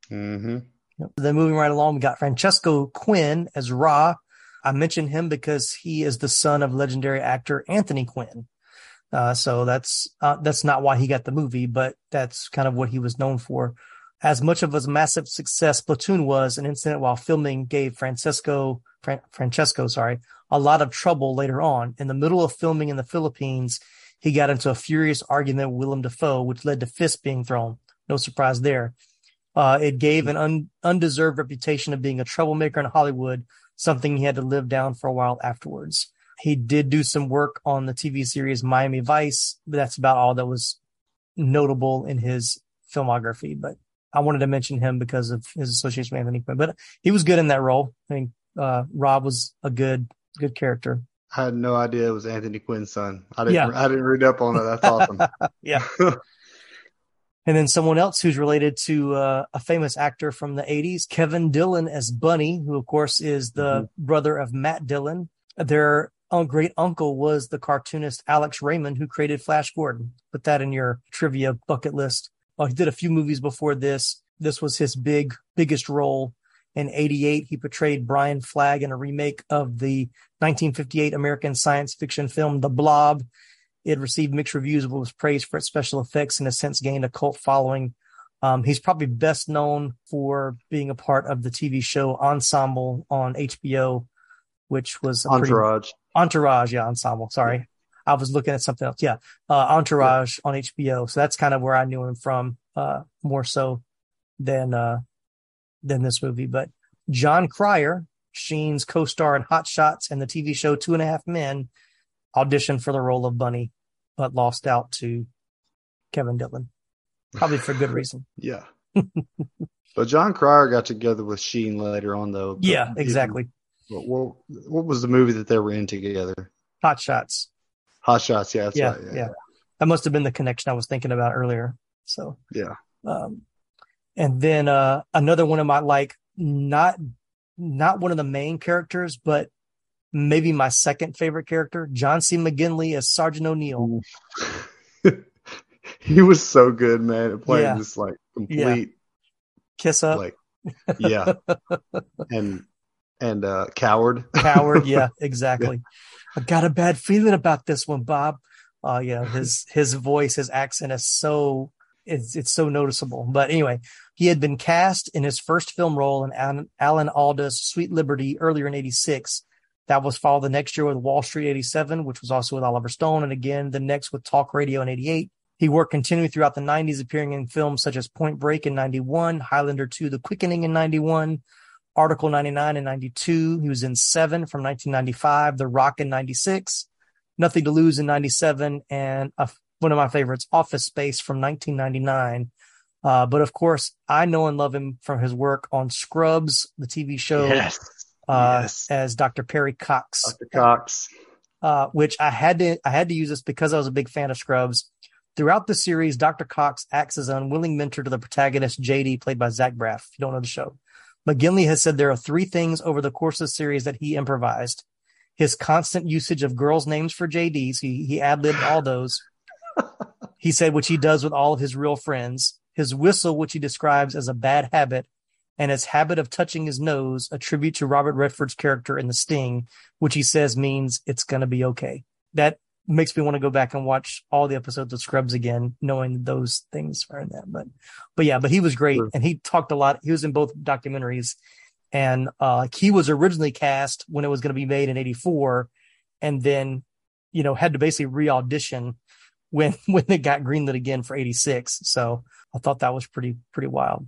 Mm-hmm. Yep. Then moving right along, we got Francesco Quinn as Rhah. I mentioned him because he is the son of legendary actor Anthony Quinn. Uh, so that's uh, that's not why he got the movie, but that's kind of what he was known for. As much of a massive success Platoon was, an incident while filming gave Francesco, Fran- Francesco, sorry, a lot of trouble later on. In the middle of filming in the Philippines, he got into a furious argument with Willem Dafoe, which led to fists being thrown. No surprise there. Uh, it gave an un- undeserved reputation of being a troublemaker in Hollywood, something he had to live down for a while afterwards. He did do some work on the TV series Miami Vice, but that's about all that was notable in his filmography. But I wanted to mention him because of his association with Anthony Quinn, but he was good in that role. I think uh, Rob was a good, good character. I had no idea it was Anthony Quinn's son. I didn't, yeah. I didn't read up on it. That's awesome. <laughs> yeah. <laughs> and then someone else who's related to uh, a famous actor from the 80s, Kevin Dillon as Bunny, who of course is the mm-hmm. brother of Matt Dillon. Their great uncle was the cartoonist Alex Raymond, who created Flash Gordon. Put that in your trivia bucket list. Uh, he did a few movies before this. This was his big, biggest role. In 88, he portrayed Brian Flagg in a remake of the 1958 American science fiction film, The Blob. It received mixed reviews, but was praised for its special effects and has since gained a cult following. Um, he's probably best known for being a part of the TV show Ensemble on HBO, which was Entourage. Pretty, Entourage, yeah, Ensemble. Sorry, I was looking at something else. Yeah. Uh, Entourage yeah. on HBO. So that's kind of where I knew him from, uh, more so than, uh, than this movie. But Jon Cryer, Sheen's co-star in Hot Shots and the TV show Two and a Half Men, auditioned for the role of Bunny, but lost out to Kevin Dillon. Probably for good reason. <laughs> yeah. but Jon Cryer got together with Sheen later on, though. Yeah, exactly. What, what, what was the movie that they were in together? Hot Shots. Hot shots, yeah, yeah, right, yeah, yeah, That must have been the connection I was thinking about earlier. So yeah. Um, and then uh, another one of my like not not one of the main characters, but maybe my second favorite character, John C. McGinley as Sergeant O'Neill. <laughs> he was so good, man, at playing yeah. this like complete yeah. kiss up. Like yeah. <laughs> and and uh coward. Coward, yeah, <laughs> exactly. yeah. I got a bad feeling about this one, Bob. Uh, yeah, his his voice, his accent is so it's it's so noticeable. But anyway, he had been cast in his first film role in Alan, Alan Alda's Sweet Liberty earlier in '86. That was followed the next year with Wall Street '87, which was also with Oliver Stone, and again the next with Talk Radio in '88. He worked continually throughout the 90s, appearing in films such as Point Break in 91, Highlander 2, The Quickening in 91, Article 99 and 92. He was in Seven from 1995, The Rock in 96, Nothing to Lose in 97, and a, one of my favorites, Office Space from 1999. Uh, but of course, I know and love him from his work on Scrubs, the TV show, Yes. uh, yes. as Dr. Perry Cox Dr. Cox. uh, which I had to I had to use this because I was a big fan of Scrubs. Throughout the series, Dr. Cox acts as an unwilling mentor to the protagonist, JD, played by Zach Braff. If you don't know the show, McGinley has said there are three things over the course of the series that he improvised: his constant usage of girls' names for JDs. He he ad libbed all those. <laughs> he said, which he does with all of his real friends. His whistle, which he describes as a bad habit, and his habit of touching his nose, a tribute to Robert Redford's character in The Sting, which he says means it's going to be okay. That makes me want to go back and watch all the episodes of Scrubs again, knowing those things are in that. But, but yeah, but he was great, and he talked a lot. He was in both documentaries, and uh, he was originally cast when it was going to be made in '84, and then, you know, had to basically re-audition when <laughs> when it got greenlit again for '86. So I thought that was pretty pretty wild.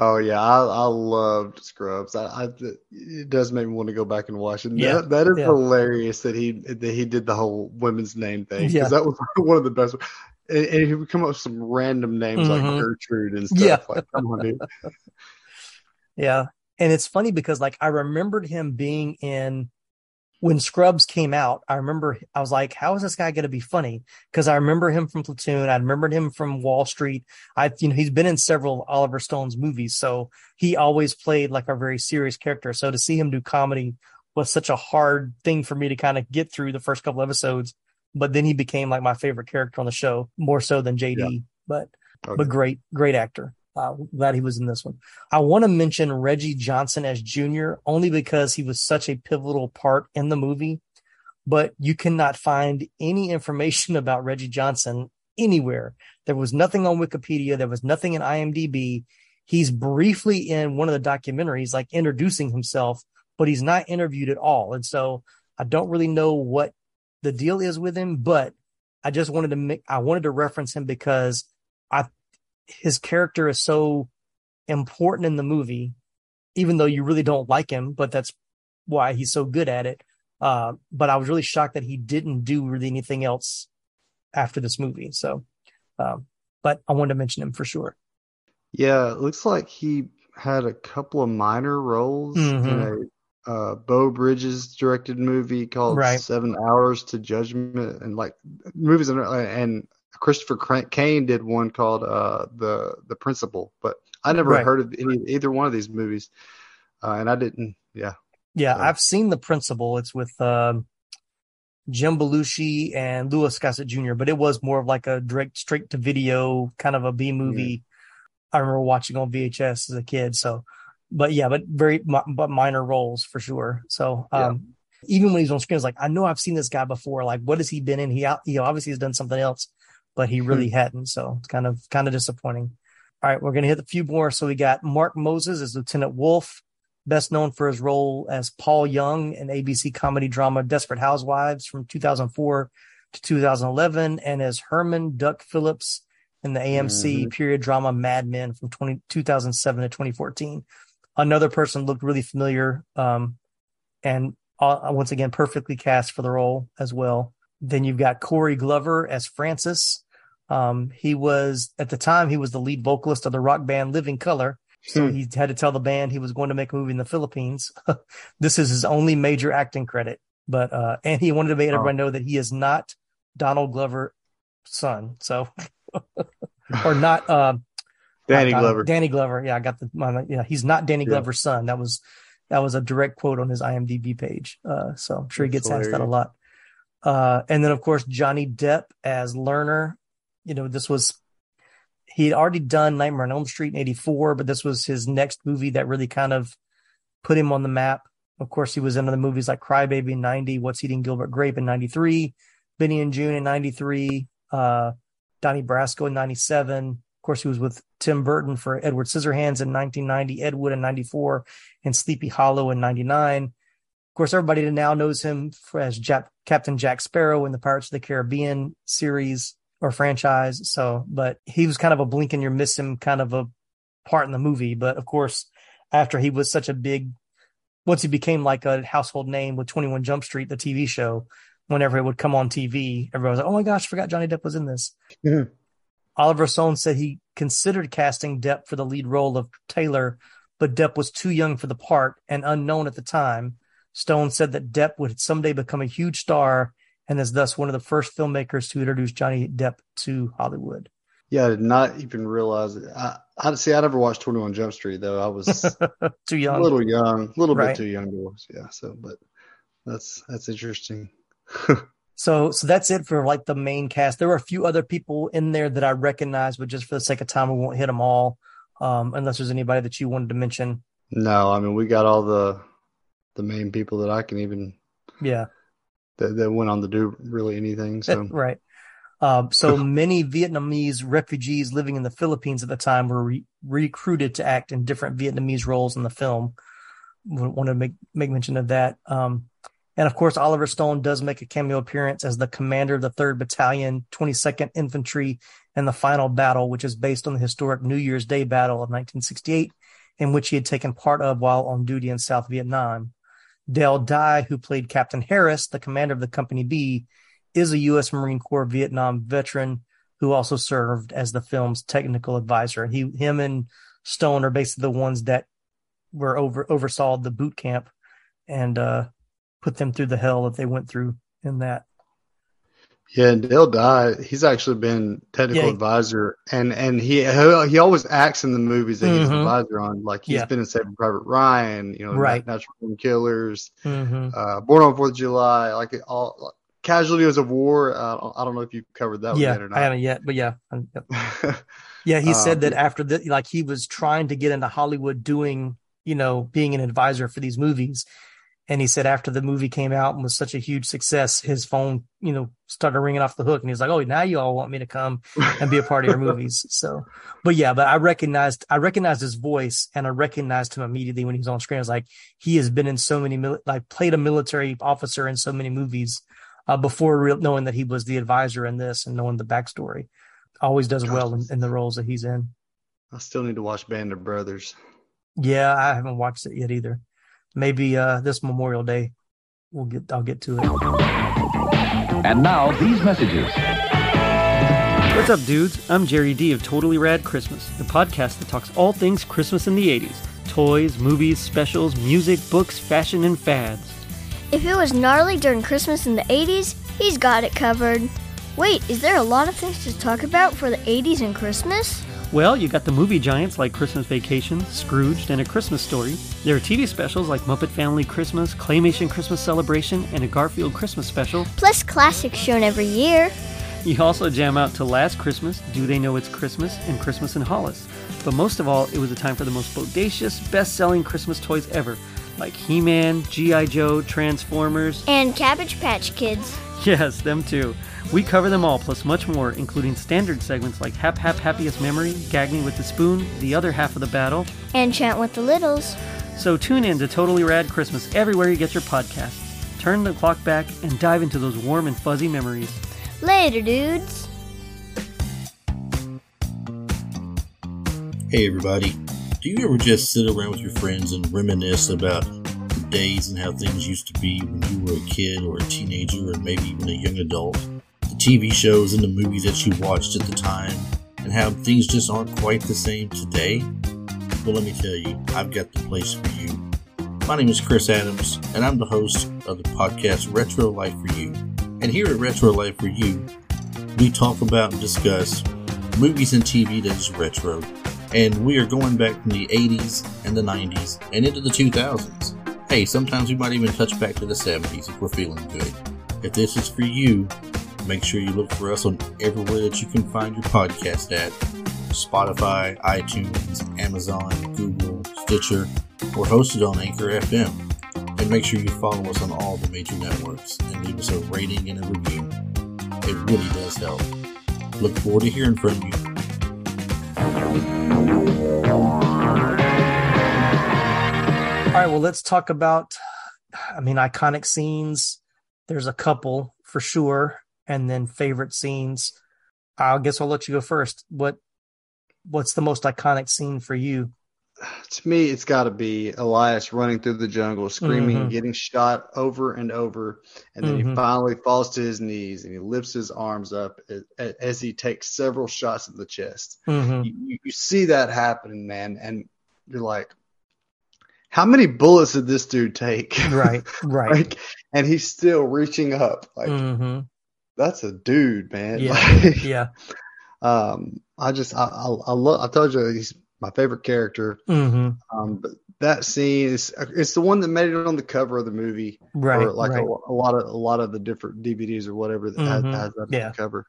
Oh yeah, I I loved Scrubs. I, I it does make me want to go back and watch it. Yeah, That, that is yeah. hilarious that he that he did the whole women's name thing because Yeah. that was <laughs> one of the best. And, and he would come up with some random names like Mhm. Gertrude and stuff. Yeah. Like, come on, dude. <laughs> Yeah. And it's funny because like I remembered him being in when Scrubs came out. I remember I was like, how is this guy going to be funny? Because I remember him from Platoon. I remembered him from Wall Street. I, you know, he's been in several Oliver Stone's movies. So he always played like a very serious character. So to see him do comedy was such a hard thing for me to kind of get through the first couple episodes. But then he became like my favorite character on the show, more so than JD. But Okay. but great, great actor. Uh, glad he was in this one. I want to mention Reggie Johnson as Junior only because he was such a pivotal part in the movie. But you cannot find any information <laughs> about Reggie Johnson anywhere. There was nothing on Wikipedia. There was nothing in IMDb. He's briefly in one of the documentaries, like introducing himself, but he's not interviewed at all. And so I don't really know what the deal is with him, but I just wanted to make, I wanted to reference him because his character is so important in the movie, even though you really don't like him, but that's why he's so good at it. Uh, but I was really shocked that he didn't do really anything else after this movie. So, um, but I wanted to mention him for sure. Yeah, it looks like he had a couple of minor roles in Mhm. a uh, Beau Bridges directed movie called Right. Seven Hours to Judgment, and like movies, and, and Christopher Cain did one called uh, the the Principal, but I never Right. heard of any, either one of these movies, uh, and I didn't. Yeah, Yeah, So- I've seen the principal. It's with um, Jim Belushi and Louis Gossett Jr., but it was more of like a direct, straight to video kind of a B movie. I remember watching on VHS as a kid. So, but yeah, but very, but minor roles for sure. So, um, even when he's on screen, it's like, I know I've seen this guy before. Like, what has he been in? He, he obviously has done something else, but he really hadn't. So it's kind of, kind of disappointing. All right, we're going to hit a few more. So we got Mark Moses as Lieutenant Wolf, best known for his role as Paul Young in ABC comedy drama Desperate Housewives from 2004 to 2011, and as Herman Duck Phillips in the AMC Mhm. period drama Mad Men from 20, 2007 to 2014. Another person looked really familiar, um, and uh, once again, perfectly cast for the role as well. Then you've got Corey Glover as Francis. Um, he was at the time he was the lead vocalist of the rock band Living Colour. So Hmm. he had to tell the band he was going to make a movie in the Philippines. <laughs> this is his only major acting credit, but uh, and he wanted to make everybody know that he is not Donald Glover's son. So <laughs> or not uh, Danny not Glover. Danny Glover. Yeah, I got the my, yeah. He's not Danny Yeah. Glover's son. That was that was a direct quote on his IMDb page. Uh, so I'm sure he gets asked that a lot. Uh, and then of course Johnny Depp as Lerner. You know, this was he had already done Nightmare on Elm Street in '84, but this was his next movie that really kind of put him on the map. Of course, he was in other movies like Crybaby in '90, What's Eating Gilbert Grape in '93, Benny and Joon in '93, uh, Donnie Brasco in 97. Of course, he was with Tim Burton for Edward Scissorhands in 1990, Ed Wood in 94, and Sleepy Hollow in 99. Of course, everybody now knows him as Jack, Captain Jack Sparrow in the Pirates of the Caribbean series or franchise. So, but he was kind of a blink and you're missing kind of a part in the movie. But of course, after he was such a big, once he became like a household name with 21 Jump Street, the TV show, whenever it would come on TV, everybody was like, oh my gosh, I forgot Johnny Depp was in this. Mm-hmm. Oliver Stone said he considered casting Depp for the lead role of Taylor, but Depp was too young for the part and unknown at the time. Stone said that Depp would someday become a huge star and is thus one of the first filmmakers to introduce Johnny Depp to Hollywood. Yeah, I did not even realize it. I, I see. I never watched Twenty One Jump Street though. I was <laughs> too young, a little young, a little Right. bit too young to watch. Yeah, so but that's that's interesting. <laughs> So, so that's it for like the main cast. There were a few other people in there that I recognize, but just for the sake of time, we won't hit them all. Um, unless there's anybody that you wanted to mention. No, I mean we got all the the main people that I can even Yeah. That, that went on to do really anything. So <laughs> right. Um, so <laughs> many Vietnamese refugees living in the Philippines at the time were re- recruited to act in different Vietnamese roles in the film. Want to make make mention of that. Um, and of course, Oliver Stone does make a cameo appearance as the commander of the Third Battalion, 22nd Infantry, in the final battle, which is based on the historic New Year's Day battle of 1968, in which he had taken part of while on duty in South Vietnam. Dale Dye, who played Captain Harris, the commander of the Company B, is a U.S. Marine Corps Vietnam veteran who also served as the film's technical advisor. He, him, and Stone are basically the ones that were over oversaw the boot camp and uh, put them through the hell that they went through in that. Yeah, and Dale Dye, he's actually been technical Yeah. advisor, and and he he always acts in the movies that he's Mhm. advisor on. Like he's Yeah. been in Saving Private Ryan, you know, Right. Natural Born Killers, Mhm. uh, Born on Fourth of July, like all. Like, Casualties of War. Uh, I don't know if you covered that one yeah, yet or I haven't yet, but yeah, um, <laughs> yeah. He Um, said that after that, like he was trying to get into Hollywood, doing you know, being an advisor for these movies, and he said after the movie came out and was such a huge success, his phone, you know, started ringing off the hook, and he's like, "Oh, now you all want me to come and be a part of your movies." <laughs> So, but yeah, but I recognized, I recognized his voice, and I recognized him immediately when he was on screen. I was like, he has been in so many, like, played a military officer in so many movies uh, before real, knowing that he was the advisor in this and knowing the backstory. Always does well in, in the roles that he's in. I still need to watch Band of Brothers. Yeah, I haven't watched it yet either. Maybe uh, this Memorial Day, we'll get. I'll get to it. And now these messages. What's up, dudes? I'm Jerry D of Totally Rad Christmas, the podcast that talks all things Christmas in the 80s toys, movies, specials, music, books, fashion, and fads. If it was gnarly during Christmas in the 80s, he's got it covered. Wait, is there a lot of things to talk about for the 80s and Christmas? Well, you got the movie giants like Christmas Vacation, Scrooged, and A Christmas Story. There are TV specials like Muppet Family Christmas, Claymation Christmas Celebration, and a Garfield Christmas special. Plus classics shown every year. You also jam out to Last Christmas, Do They Know It's Christmas, and Christmas in Hollis. But most of all, it was a time for the most bodacious, best selling Christmas toys ever, like He Man, G.I. Joe, Transformers. And Cabbage Patch Kids. <laughs> Yes, them too. We cover them all, plus much more, including standard segments like Hap Hap Happiest Memory, Gag Me with the Spoon, the other half of the battle. And Chant with the Littles. So tune in to Totally Rad Christmas everywhere you get your podcasts. Turn the clock back and dive into those warm and fuzzy memories. Later, dudes. Hey everybody, do you ever just sit around with your friends and reminisce about the days and how things used to be when you were a kid or a teenager or maybe even a young adult? TV shows and the movies that you watched at the time and how things just aren't quite the same today? Well, let me tell you, I've got the place for you. My name is Chris Adams, and I'm the host of the podcast Retro Life for You. And here at Retro Life for You, we talk about and discuss movies and TV that is retro. And we are going back from the 80s and the 90s and into the 2000s. Hey, sometimes we might even touch back to the 70s if we're feeling good. If this is for you, make sure you look for us on everywhere that you can find your podcast at Spotify, iTunes, Amazon, Google, Stitcher, or hosted on Anchor FM. And make sure you follow us on all the major networks and leave us a rating and a review. It really does help. Look forward to hearing from you. All right, well, let's talk about, I mean, iconic scenes. There's a couple for sure, and then favorite scenes. I guess I'll let you go first. What What's the most iconic scene for you? <sighs> To me, it's got to be Elias running through the jungle, screaming, Mhm. getting shot over and over, and then Mhm. he finally falls to his knees and he lifts his arms up as, as he takes several shots in the chest. Mhm. You, you- see that happening, man, and you're like, how many bullets did this dude take? <laughs> Right, right. like, and he's still reaching up. Like, Mhm. That's a dude, man. Yeah, Like, <laughs> yeah. um, I just, I, I, I love. I told you he's my favorite character. hmm Um, but that scene is, it's the one that made it on the cover of the movie, Right, Or like right. A, a lot of a lot of the different DVDs or whatever that has, Mhm. has that on Yeah. the cover.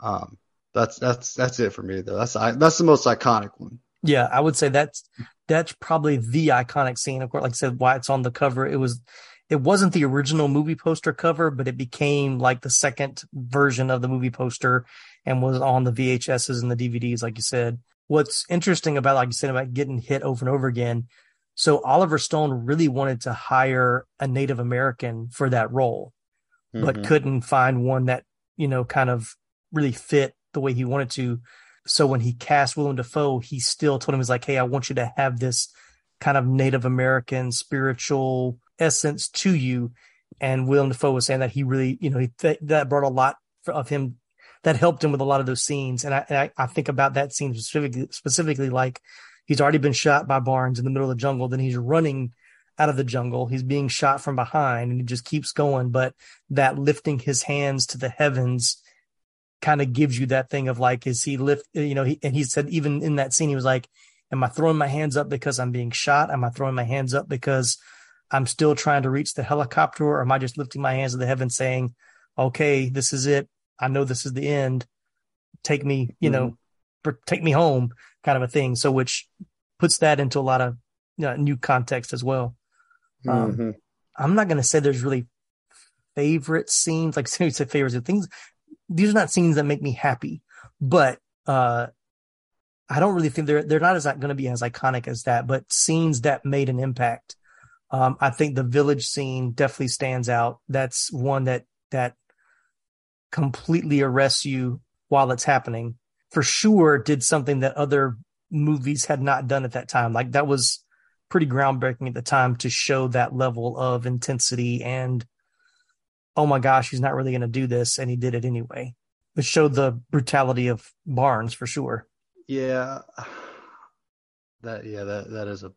Um, that's that's that's it for me though. That's I, that's the most iconic one. Yeah, I would say that's that's probably the iconic scene. Of course, like I said, why it's on the cover. It was it wasn't the original movie poster cover, but it became like the second version of the movie poster and was on the VHSs and the DVDs, like you said. What's interesting about, like you said, about getting hit over and over again. So Oliver Stone really wanted to hire a Native American for that role, but Mhm. couldn't find one that, you know, kind of really fit the way he wanted to. So when he cast Willem Dafoe, he still told him, he's like, Hey, I want you to have this kind of Native American spiritual essence to you. And Willem Dafoe was saying that he really, you know, he, th- that brought a lot of him that helped him with a lot of those scenes. And I, and I, I think about that scene specifically, specifically like he's already been shot by Barnes in the middle of the jungle. Then he's running out of the jungle. He's being shot from behind and he just keeps going. But that lifting his hands to the heavens kind of gives you that thing of like, is he lift, you know, he, and he said, even in that scene, he was like, am I throwing my hands up because I'm being shot? Am I throwing my hands up because I'm still trying to reach the helicopter? Or am I just lifting my hands to the heavens saying, okay, this is it. I know this is the end. Take me, you know, per- take me home kind of a thing. So, which puts that into a lot of you know, new context as well. Um, Mhm. I'm not going to say there's really favorite scenes, like <laughs> said, favorites of things. These are not scenes that make me happy, but, uh, I don't really think they're, they're not as going to be as iconic as that, but scenes that made an impact. Um, I think the village scene definitely stands out. That's one that, that completely arrests you while it's happening. For sure did something that other movies had not done at that time. Like that was pretty groundbreaking at the time to show that level of intensity and oh my gosh, he's not really going to do this. And he did it anyway. It showed the brutality of Barnes for sure. Yeah, <sighs> that yeah that that is a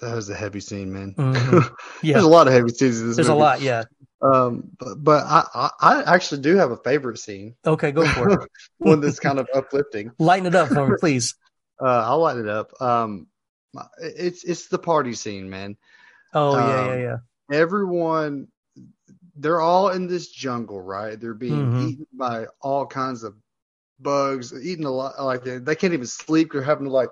that is a heavy scene, man. Mhm. <laughs> Yeah. There's a lot of heavy scenes in this. There's a lot, yeah. Um, but, but I, I I actually do have a favorite scene. Okay, go for it. <laughs> One that's kind of uplifting. Lighten it up for me, please. <laughs> Uh, I'll light it up. Um, it's it's the party scene, man. Oh yeah, Um, yeah, yeah. Everyone, they're all in this jungle, right? They're being Mhm. eaten by all kinds of bugs, eating a lot. Like they, they can't even sleep. They're having to like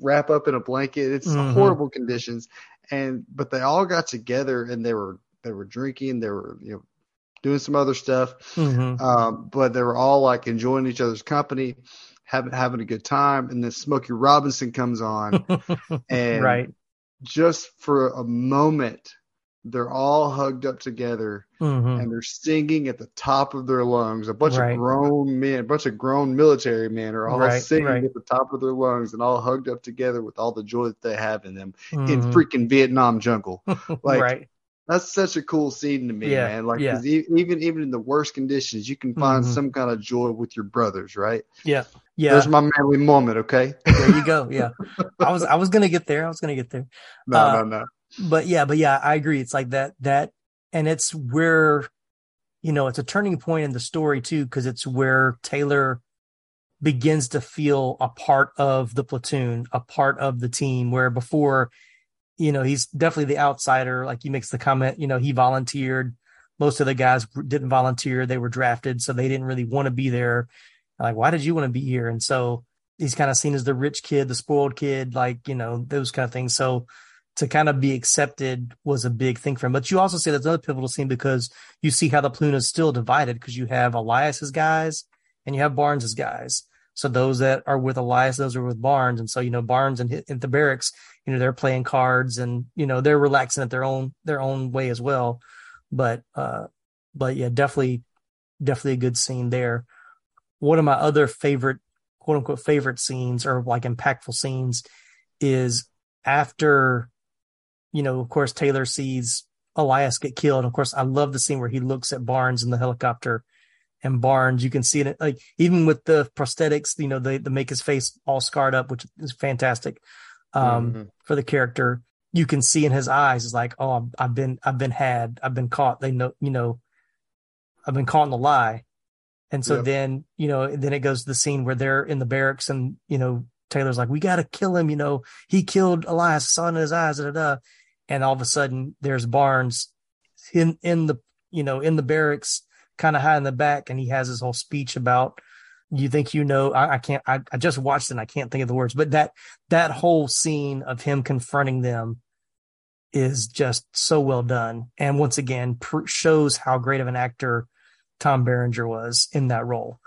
wrap up in a blanket. It's Mhm. horrible conditions. And but they all got together and they were they were drinking. They were you know doing some other stuff. Mhm. Um, but they were all like enjoying each other's company, having having a good time. And then Smokey Robinson comes on, <laughs> and right. just for a moment, they're all hugged up together Mhm. and they're singing at the top of their lungs. A bunch Right. of grown men, a bunch of grown military men are all Right, singing right. at the top of their lungs and all hugged up together with all the joy that they have in them in Mhm. freaking Vietnam jungle. <laughs> Like right. that's such a cool scene to me, Yeah, man. Like yeah. even even in the worst conditions, you can find Mhm. some kind of joy with your brothers, right? Yeah. Yeah. There's my manly moment, okay? there you go. <laughs> Yeah. I was I was gonna get there. I was gonna get there. no, Uh, no, no. But yeah, but yeah, I agree. It's like that that and it's where you know, it's a turning point in the story too, because it's where Taylor begins to feel a part of the platoon, a part of the team, where before, you know, he's definitely the outsider. Like he makes the comment, you know, he volunteered. Most of the guys didn't volunteer. They were drafted, so they didn't really want to be there. Like, why did you want to be here? And so he's kind of seen as the rich kid, the spoiled kid, like, you know, those kind of things. So to kind of be accepted was a big thing for him. But you also say that's another pivotal scene because you see how the platoon is still divided because you have Elias's guys and you have Barnes's guys. So those that are with Elias, those are with Barnes, and so you know Barnes and in the barracks, you know they're playing cards and you know they're relaxing at their own their own way as well. But uh, but yeah, definitely definitely a good scene there. One of my other favorite quote unquote favorite scenes or like impactful scenes is after you know, of course, Taylor sees Elias get killed. Of course, I love the scene where he looks at Barnes in the helicopter and Barnes, you can see it like even with the prosthetics, you know, they, they make his face all scarred up, which is fantastic um, mm-hmm. for the character. You can see in his eyes is like, oh, I've been, I've been had, I've been caught. They know, you know, I've been caught in the lie. And so yep. then, you know, then it goes to the scene where they're in the barracks and, you know, Taylor's like, we got to kill him. You know, he killed Elias, saw in his eyes, da, da, da and all of a sudden there's Barnes in in the you know in the barracks, kind of high in the back, and he has his whole speech about you think you know I, I can't I, I, just watched it and I can't think of the words, but that that whole scene of him confronting them is just so well done, and once again pr- shows how great of an actor Tom Berenger was in that role.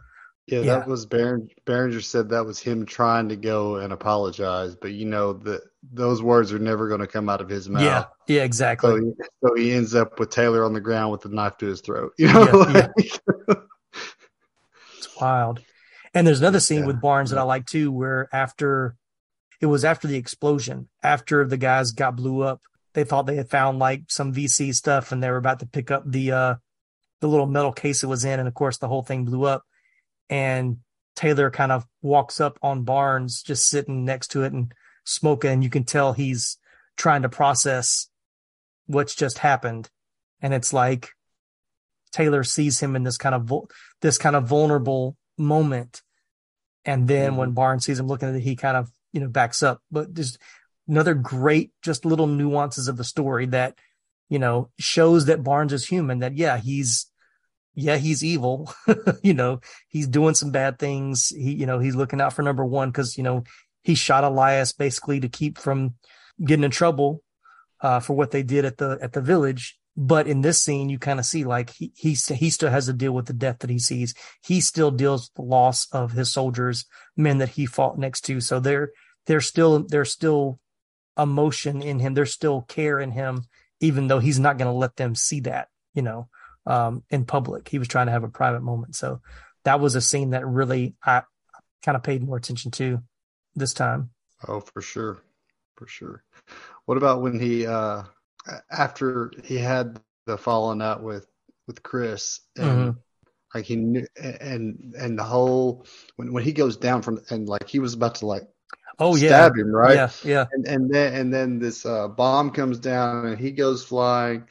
Yeah, yeah. that was Berenger. Berenger said that was him trying to go and apologize, but you know that those words are never going to come out of his mouth. Yeah, yeah, exactly. So he, so he, ends up with Taylor on the ground with the knife to his throat. You know, yeah, yeah. <laughs> it's wild. And there's another scene yeah. with Barnes that I like too, where after it was after the explosion, after the guys got blew up, they thought they had found like some VC stuff, and they were about to pick up the uh the little metal case it was in, and of course the whole thing blew up. And Taylor kind of walks up on Barnes, just sitting next to it, and smoking and you can tell he's trying to process what's just happened. And it's like taylor sees him in this kind of this kind of vulnerable moment. And then mm-hmm. when barnes sees him looking at it he kind of you know backs up. But there's another great just little nuances of the story that you know shows that barnes is human that yeah he's yeah he's evil. <laughs> You know he's doing some bad things. He you know he's looking out for number one because you know he shot Elias basically to keep from getting in trouble uh, for what they did at the at the village. But in this scene, you kind of see like he he he still has to deal with the death that he sees. He still deals with the loss of his soldiers, men that he fought next to. So there there's still there's still emotion in him. There's still care in him, even though he's not going to let them see that. You know, um, in public. He was trying to have a private moment. So that was a scene that really I kind of paid more attention to this time. Oh, for sure, for sure. What about when he uh after he had the falling out with with Chris and mm-hmm. like he knew and and the whole when when he goes down from and like he was about to like oh stab yeah him right yeah yeah and and then and then this uh bomb comes down and he goes flying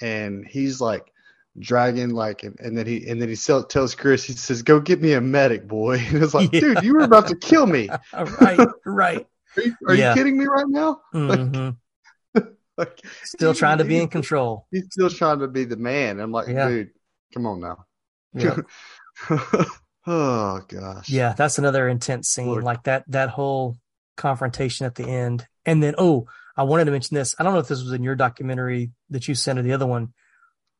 and he's like dragging like and, and then he and then he sell, tells Chris he says go get me a medic boy. <laughs> And it's like yeah. dude you were about to kill me. <laughs> Right right. Are, you, are yeah. you, kidding me right now? <laughs> Mm-hmm. like, like, still trying to be in control. he's still trying to be the man. I'm like yeah. dude come on now. Oh gosh. Yeah that's another intense scene. Lord. like that that whole confrontation at the end. And then oh I wanted to mention this. I don't know if this was in your documentary that you sent or the other one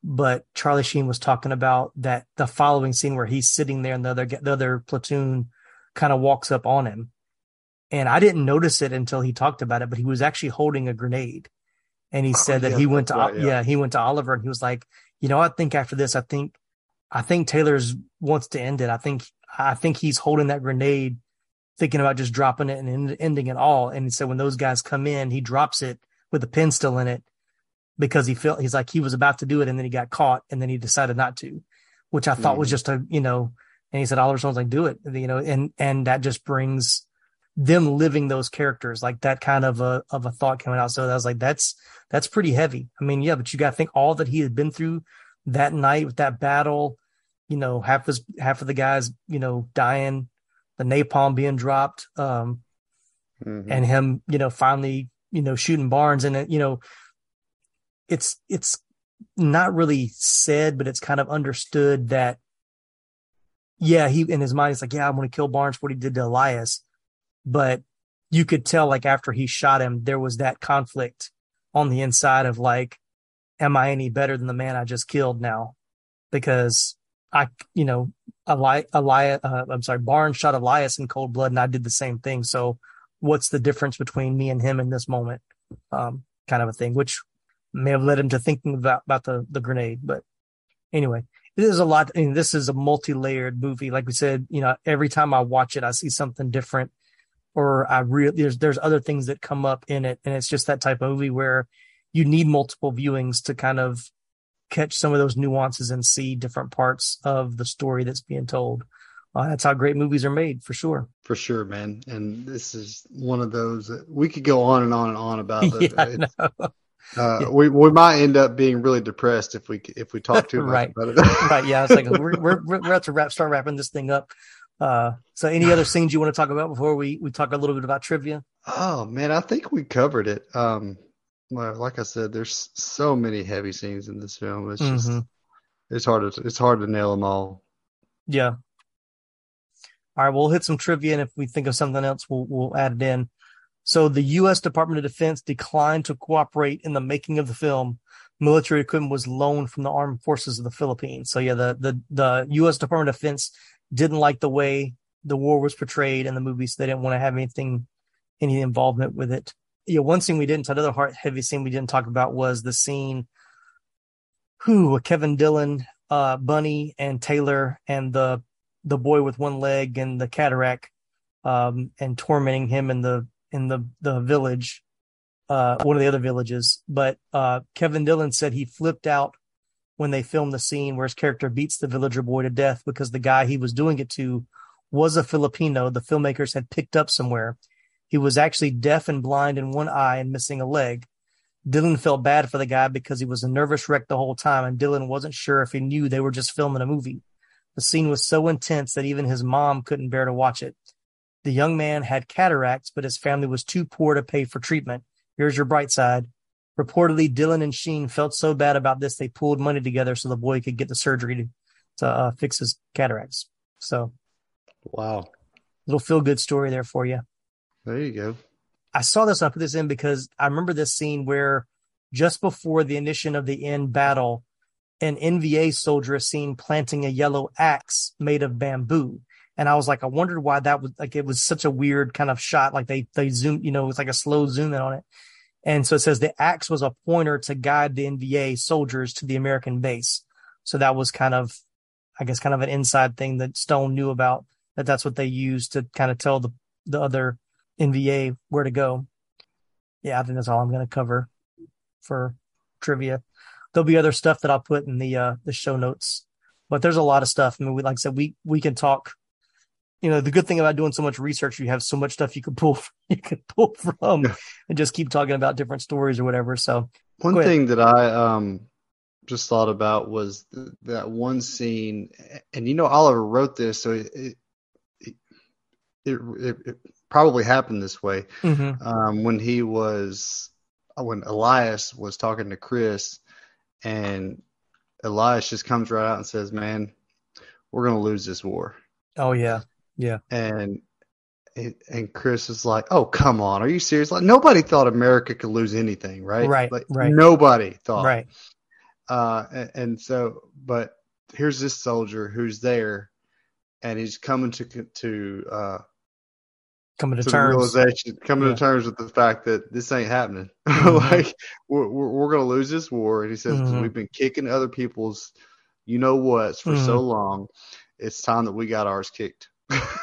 but Charlie Sheen was talking about that the following scene where he's sitting there and the other the other platoon kind of walks up on him. And I didn't notice it until he talked about it, but he was actually holding a grenade. And he <laughs> said oh, that yeah, he went to right, yeah. yeah, he went to Oliver and he was like, you know, I think after this, I think I think Taylor's wants to end it. I think I think he's holding that grenade, thinking about just dropping it and ending it all. And he said when those guys come in, he drops it with the pin still in it because he felt he's like he was about to do it and then he got caught and then he decided not to, which I thought mm-hmm. was just a you know. And he said Oliver Stone's like do it, you know, and and that just brings them living those characters like that kind of a of a thought coming out. So I was like, that's that's pretty heavy. I mean, yeah, but you got to think all that he had been through that night with that battle. You know, half his half of the guys, you know, dying, the napalm being dropped, um, mm-hmm. and him, you know, finally, you know, shooting Barnes, and you know, it's it's not really said, but it's kind of understood that yeah, he in his mind he's like, yeah, I'm going to kill Barnes what he did to Elias, but you could tell like after he shot him, there was that conflict on the inside of like, am I any better than the man I just killed now? Because I, you know, Eli, Eli uh, I'm sorry, Barnes shot Elias in cold blood, and I did the same thing. So, what's the difference between me and him in this moment? Um, kind of a thing, which may have led him to thinking about about the the grenade. But anyway, it is a lot. I mean, this is a multi-layered movie. Like we said, you know, every time I watch it, I see something different, or I really there's there's other things that come up in it, and it's just that type of movie where you need multiple viewings to kind of catch some of those nuances and see different parts of the story that's being told. Uh, that's how great movies are made, for sure. For sure, man. And this is one of those that we could go on and on and on about. <laughs> yeah, uh, yeah. we we might end up being really depressed if we if we talk too <laughs> much right. about it. <laughs> right? Yeah, it's like we're we're we're about to wrap start wrapping this thing up. Uh, so, any other <sighs> scenes you want to talk about before we we talk a little bit about trivia? Oh man, I think we covered it. Um, well, like I said, there's so many heavy scenes in this film. It's just Mhm. it's hard to it's hard to nail them all. Yeah. All right, we'll hit some trivia, and if we think of something else, we'll we'll add it in. So, the U.S. Department of Defense declined to cooperate in the making of the film. Military equipment was loaned from the armed forces of the Philippines. So, yeah, the the the U.S. Department of Defense didn't like the way the war was portrayed in the movie, so they didn't want to have anything any involvement with it. Yeah, one scene we didn't, another heart heavy scene we didn't talk about was the scene who Kevin Dillon, uh, Bunny and Taylor and the the boy with one leg and the cataract, um, and tormenting him in the in the the village, uh, one of the other villages. But uh, Kevin Dillon said he flipped out when they filmed the scene where his character beats the villager boy to death because the guy he was doing it to was a Filipino the filmmakers had picked up somewhere. He was actually deaf and blind in one eye and missing a leg. Dillon felt bad for the guy because he was a nervous wreck the whole time, and Dillon wasn't sure if he knew they were just filming a movie. The scene was so intense that even his mom couldn't bear to watch it. The young man had cataracts, but his family was too poor to pay for treatment. Here's your bright side. Reportedly, Dillon and Sheen felt so bad about this they pooled money together so the boy could get the surgery to, to uh, fix his cataracts. So, wow, little feel good story there for you. There you go. I saw this. I put this in because I remember this scene where just before the initiation of the end battle, an NVA soldier is seen planting a yellow axe made of bamboo. And I was like, I wondered why that was like, it was such a weird kind of shot. Like they, they zoom, you know, it's like a slow zoom in on it. And so it says the axe was a pointer to guide the NVA soldiers to the American base. So that was kind of, I guess, kind of an inside thing that Stone knew about that that's what they used to kind of tell the, the other NVA where to go. Yeah, I think that's all I'm going to cover for trivia. There'll be other stuff that I'll put in the uh, the show notes, but there's a lot of stuff. I mean, we, like I said, we we can talk. You know, the good thing about doing so much research, you have so much stuff you can pull <laughs> you can pull from, and just keep talking about different stories or whatever. So One thing that I um just thought about was th- that one scene, and you know Oliver wrote this, so it it, it, it, it probably happened this way. Mhm. um, when he was when Elias was talking to Chris, and Elias just comes right out and says, "Man, we're gonna lose this war," Oh yeah, yeah, and and Chris is like, "Oh, come on, are you serious? Like nobody thought America could lose anything, right? Right, like, right. Nobody thought, right. uh, and, and so, but here's this soldier who's there, and he's coming to to uh, Coming to to terms. realization, coming Yeah. to terms with the fact that this ain't happening. <laughs> Mhm. like we're, we're, to lose this war, and he says Mhm. we've been kicking other people's, you know what's for so long. It's time that we got ours kicked.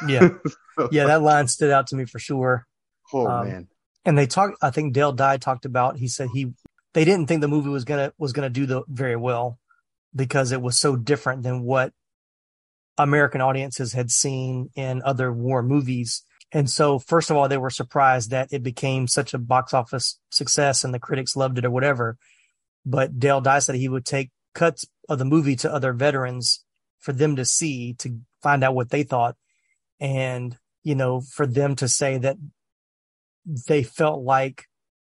Yeah, <laughs> yeah, that line stood out to me for sure. Oh Um, man, and they talked i think dale dye talked about he said he they didn't think the movie was gonna was gonna do the very well because it was so different than what american audiences had seen in other war movies. And so first of all they were surprised that it became such a box office success and the critics loved it or whatever. But dale dye said he would take cuts of the movie to other veterans for them to see to find out what they thought and you know for them to say that they felt like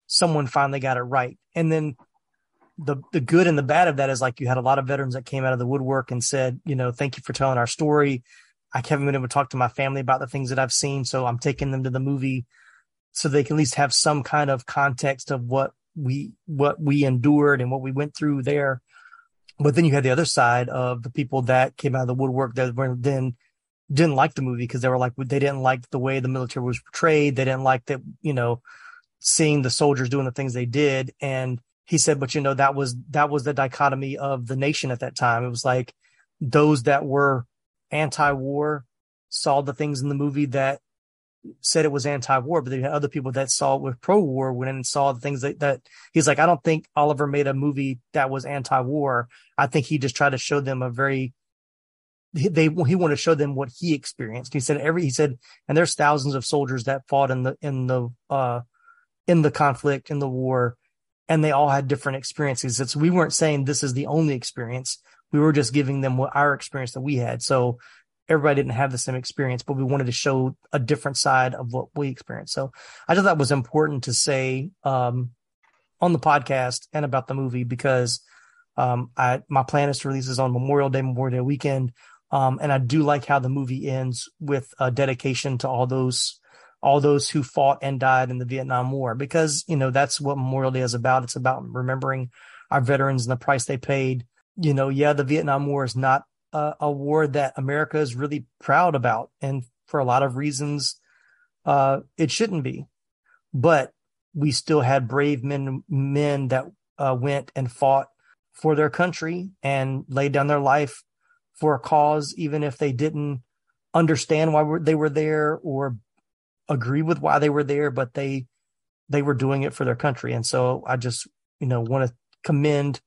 someone finally got it right. And then the the good and the bad of that is like you had a lot of veterans that came out of the woodwork and said, you know, thank you for telling our story. I haven't been able to talk to my family about the things that I've seen, so I'm taking them to the movie so they can at least have some kind of context of what we what we endured and what we went through there But then you had the other side of the people that came out of the woodwork that were then didn't like the movie because they were like they didn't like the way the military was portrayed. They didn't like that, you know, seeing the soldiers doing the things they did. And he said, but you know, that was that was the dichotomy of the nation at that time. It was like those that were anti-war saw the things in the movie that said it was anti-war, but then had other people that saw it with pro-war in and saw the things that, that he's like, I don't think Oliver made a movie that was anti-war. I think he just tried to show them a very they he wanted to show them what he experienced. He said every he said, and there's thousands of soldiers that fought in the in the uh in the conflict in the war, and they all had different experiences. So we weren't saying this is the only experience. We were just giving them what our experience that we had. So everybody didn't have the same experience, but we wanted to show a different side of what we experienced. So I thought that was important to say um on the podcast and about the movie because um I my plan is to release this on Memorial Day, Memorial Day weekend um, and I do like how the movie ends with a dedication to all those all those who fought and died in the Vietnam War because you know that's what Memorial Day is about. It's about remembering our veterans and the price they paid. You know, yeah, the Vietnam War is not a, a war that America is really proud about, and for a lot of reasons, uh, it shouldn't be. But we still had brave men men that uh, went and fought for their country and laid down their life for a cause, even if they didn't understand why they were there or agree with why they were there, but they they were doing it for their country. And so I just you know want to commend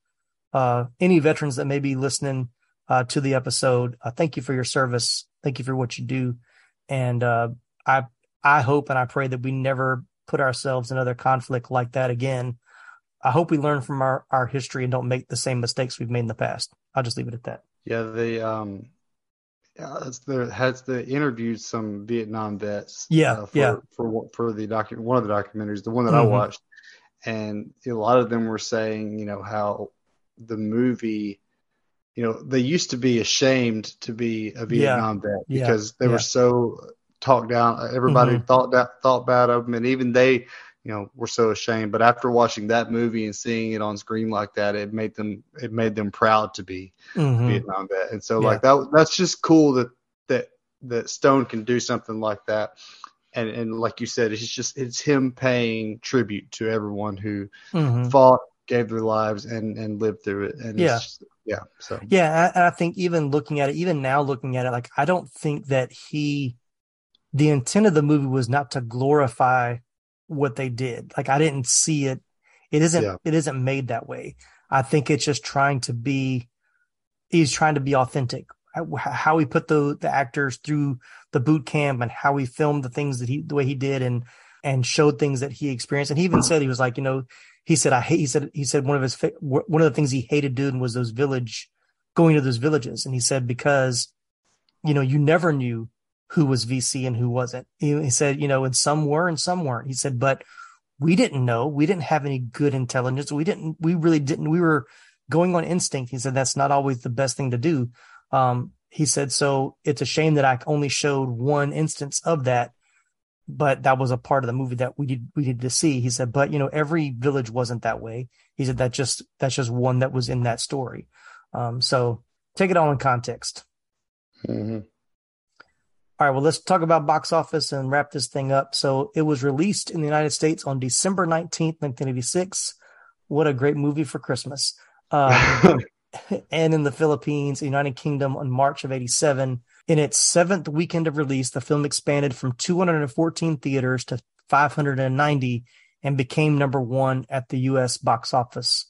uh, any veterans that may be listening uh, to the episode. Uh, thank you for your service. Thank you for what you do, and uh, I I hope and I pray that we never put ourselves in another conflict like that again. I hope we learn from our, our history and don't make the same mistakes we've made in the past. I'll just leave it at that. Yeah, they um, yeah, there has the interviewed some Vietnam vets. Yeah, uh, for, yeah. For for the docu- one of the documentaries, the one that Mhm. I watched, and a lot of them were saying, you know, how the movie, you know, they used to be ashamed to be a Vietnam vet yeah, because they yeah. were so talked down. Everybody Mhm. thought that thought bad of them, and even they, you know, were so ashamed. But after watching that movie and seeing it on screen like that, it made them it made them proud to be Mhm. Vietnam vet. And so Yeah. like that that's just cool that that that Stone can do something like that. And and like you said, it's just it's him paying tribute to everyone who Mhm. fought, gave their lives and and lived through it. And Yeah. it's just, yeah. So Yeah, I, I think even looking at it, even now looking at it, like I don't think that he, the intent of the movie was not to glorify what they did. Like I didn't see it. It isn't. Yeah. It isn't made that way. I think it's just trying to be. He's trying to be authentic. How- he put the the actors through the boot camp and how he filmed the things that he the way he did and and showed things that he experienced. And he even said he was like, you know, he said I hate. He said he said one of his fa- one of the things he hated doing was those village going to those villages. And he said because you know you never knew who was VC and who wasn't. He, said you know and some were and some weren't. He said but we didn't know. We didn't have any good intelligence. We didn't. We really didn't. We were going on instinct. He said that's not always the best thing to do. Um, he said so. It's a shame that I only showed one instance of that but that was a part of the movie that we did we needed to see. He said, but you know, every village wasn't that way. He said that just that's just one that was in that story. Um, so take it all in context. Mhm. All right, well, let's talk about box office and wrap this thing up. So it was released in the United States on December 19th, 1986. What a great movie for Christmas. Um, <laughs> and in the Philippines, United Kingdom on March of 87. In its seventh weekend of release, the film expanded from 214 theaters to 590 and became number one at the U.S. box office.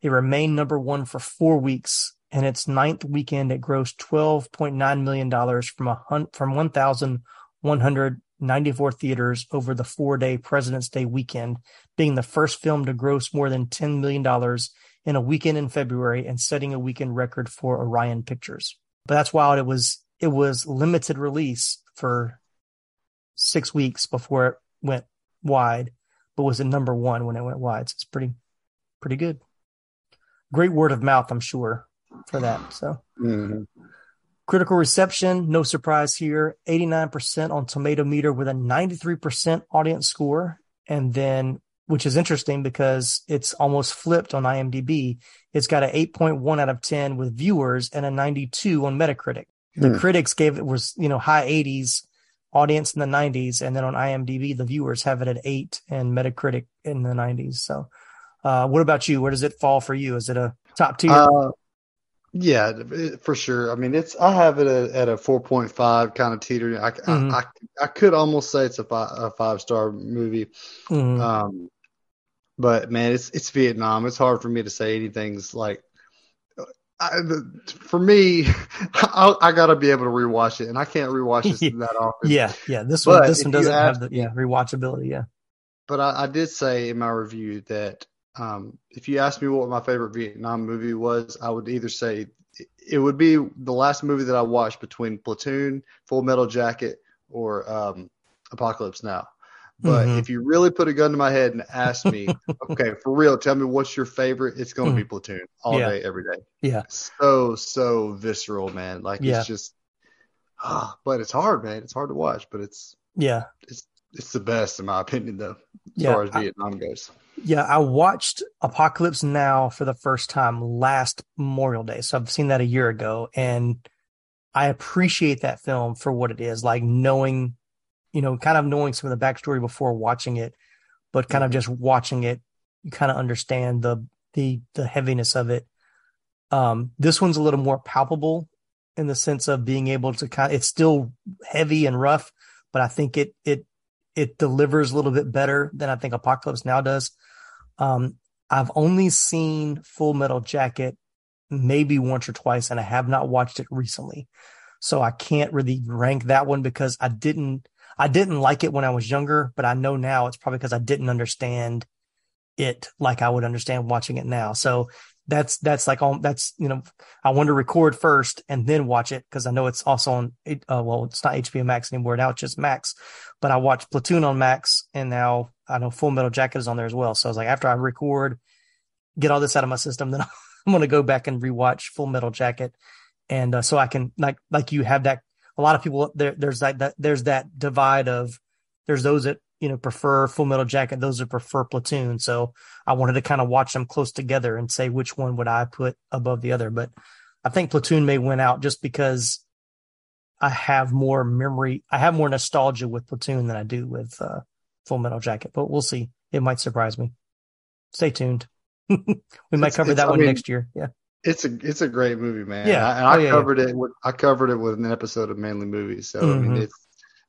It remained number one for four weeks. In its ninth weekend, it grossed $12.9 million from a hun- from 1,194 theaters over the four-day President's Day weekend, being the first film to gross more than $10 million in a weekend in February and setting a weekend record for Orion Pictures. But that's wild. It was it was limited release for six weeks before it went wide, but was at number one when it went wide. So it's pretty pretty good. Great word of mouth, I'm sure, for that. So Mhm. critical reception, no surprise here. 89% on Tomato Meter with a 93% audience score. And then which is interesting because it's almost flipped on IMDb. It's got an 8.1 out of 10 with viewers and a 92 on Metacritic. The Hmm. critics gave it was, you know, high 80s, audience in the 90s, and then on IMDb, the viewers have it at 8 and Metacritic in the 90s. So, uh, what about you? Where does it fall for you? Is it a top tier? Uh, yeah, for sure. I mean, it's I have it at, at a four point five kind of teeter. I, Mhm. I, I I could almost say it's a five, a five star movie. Mhm. Um, but man, it's it's Vietnam. It's hard for me to say anything's like. I, the, for me, <laughs> I, I got to be able to rewatch it, and I can't rewatch this <laughs> that often. yeah, yeah. This one, But this one doesn't have the yeah rewatchability. Yeah. But I, I did say in my review that um, if you asked me what my favorite Vietnam movie was, I would either say it would be the last movie that I watched between Platoon, Full Metal Jacket, or um, Apocalypse Now. But Mhm. if you really put a gun to my head and ask me, <laughs> okay, for real, tell me what's your favorite, it's going to be Platoon all Mm-hmm. Yeah. day, every day. Yeah. So, so visceral, man. Like, Yeah. it's just, but it's hard, man. It's hard to watch, but it's, Yeah. it's, it's the best in my opinion, though, as Yeah, far as I- Vietnam goes. Yeah, I watched Apocalypse Now for the first time last Memorial Day. So I've seen that a year ago and I appreciate that film for what it is, like knowing, you know, kind of knowing some of the backstory before watching it, but kind of just watching it, you kind of understand the the the heaviness of it. Um, this one's a little more palpable in the sense of being able to kind of, it's still heavy and rough, but I think it it it delivers a little bit better than I think Apocalypse Now does. Um, I've only seen Full Metal Jacket maybe once or twice, and I have not watched it recently. So I can't really rank that one because I didn't I didn't like it when I was younger, but I know now it's probably because I didn't understand it like I would understand watching it now. So that's that's like on that's you know I want to record first and then watch it because I know it's also on uh, well it's not HBO Max anymore now it's just Max, but I watched Platoon on Max and now I know Full Metal Jacket is on there as well. So I was like after I record, get all this out of my system, then <laughs> I'm gonna go back and rewatch Full Metal Jacket, and uh, so I can like like you have that. A lot of people there there's like that there's that divide of there's those that you know prefer Full Metal Jacket, those that prefer Platoon. So I wanted to kind of watch them close together and say which one would I put above the other. But I think Platoon may win out just because I have more memory, I have more nostalgia with Platoon than I do with uh, Full Metal Jacket. But we'll see. It might surprise me. Stay tuned. <laughs> we might It's- cover it's- that I one mean, next year. Yeah. It's a it's a great movie, man. Yeah. and I, Oh, yeah, yeah. covered it. With, I covered it with an episode of Manly Movies. So I Mhm. mean, it's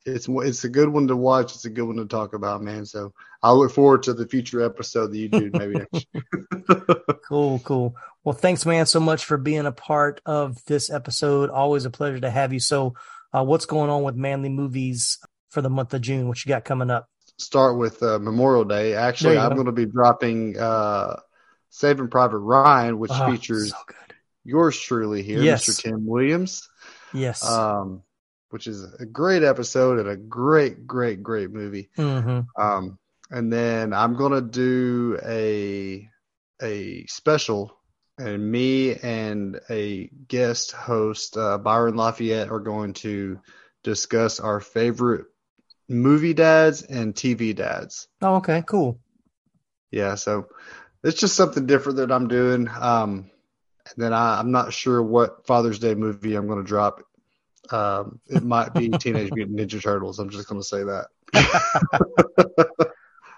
it's it's a good one to watch. It's a good one to talk about, man. So I look forward to the future episode that you do maybe next year. <laughs> Cool, cool. Well, thanks, man, so much for being a part of this episode. Always a pleasure to have you. So, uh, what's going on with Manly Movies for the month of June? What you got coming up? Start with uh, Memorial Day. Actually, I'm going to be dropping uh, Saving Private Ryan, which Oh, features so yours truly here, Yes. Mr. Tim Williams. Yes. Um, which is a great episode and a great, great, great movie. hmm Um, and then I'm gonna do a a special, and me and a guest host, uh, Byron Lafayette, are going to discuss our favorite movie dads and TV dads. Oh, okay, cool. Yeah, so it's just something different that I'm doing. Um, and then I, I'm not sure what Father's Day movie I'm going to drop. Um, it might be <laughs> Teenage Mutant Ninja Turtles. I'm just going to say that. <laughs>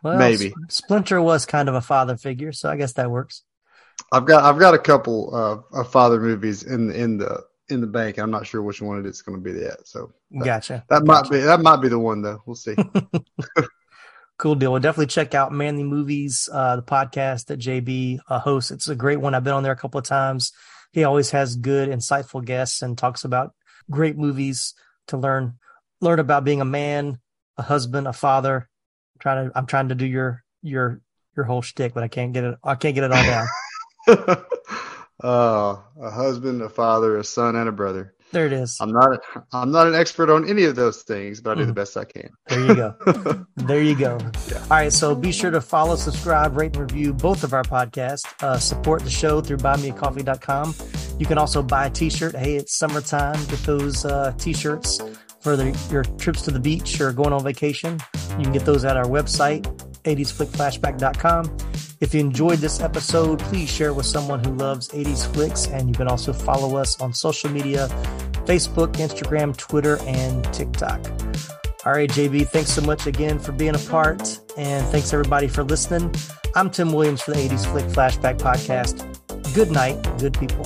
Well, Maybe. Splinter was kind of a father figure, so I guess that works. I've got I've got a couple uh, of father movies in in the in the bank. I'm not sure which one it is going to be yet. So that, Gotcha. That might be that might be the one though. We'll see. <laughs> <laughs> Cool deal. Well, definitely check out Manly Movies, uh, the podcast that JB uh, hosts. It's a great one. I've been on there a couple of times. He always has good, insightful guests and talks about great movies to learn learn about being a man, a husband, a father. I'm trying to I'm trying to do your your your whole shtick, but I can't get it. I can't get it all down. <laughs> uh, a husband, a father, a son, and a brother. There it is. I'm not a, I'm not an expert on any of those things, but I do the Mhm. best I can. There you go. <laughs> there you go. All right. So be sure to follow, subscribe, rate, and review both of our podcasts. Uh, support the show through buymeacoffee.com. You can also buy a t shirt. Hey, it's summertime. Get those uh, t shirts for the, your trips to the beach or going on vacation. You can get those at our website. 80sflickflashback.com. If you enjoyed this episode, please share with someone who loves 80s flicks, and you can also follow us on social media Facebook, Instagram, Twitter, and TikTok. All right, JB, thanks so much again for being a part, and thanks everybody for listening. I'm Tim Williams for the 80s Flick Flashback Podcast. Good night, good people.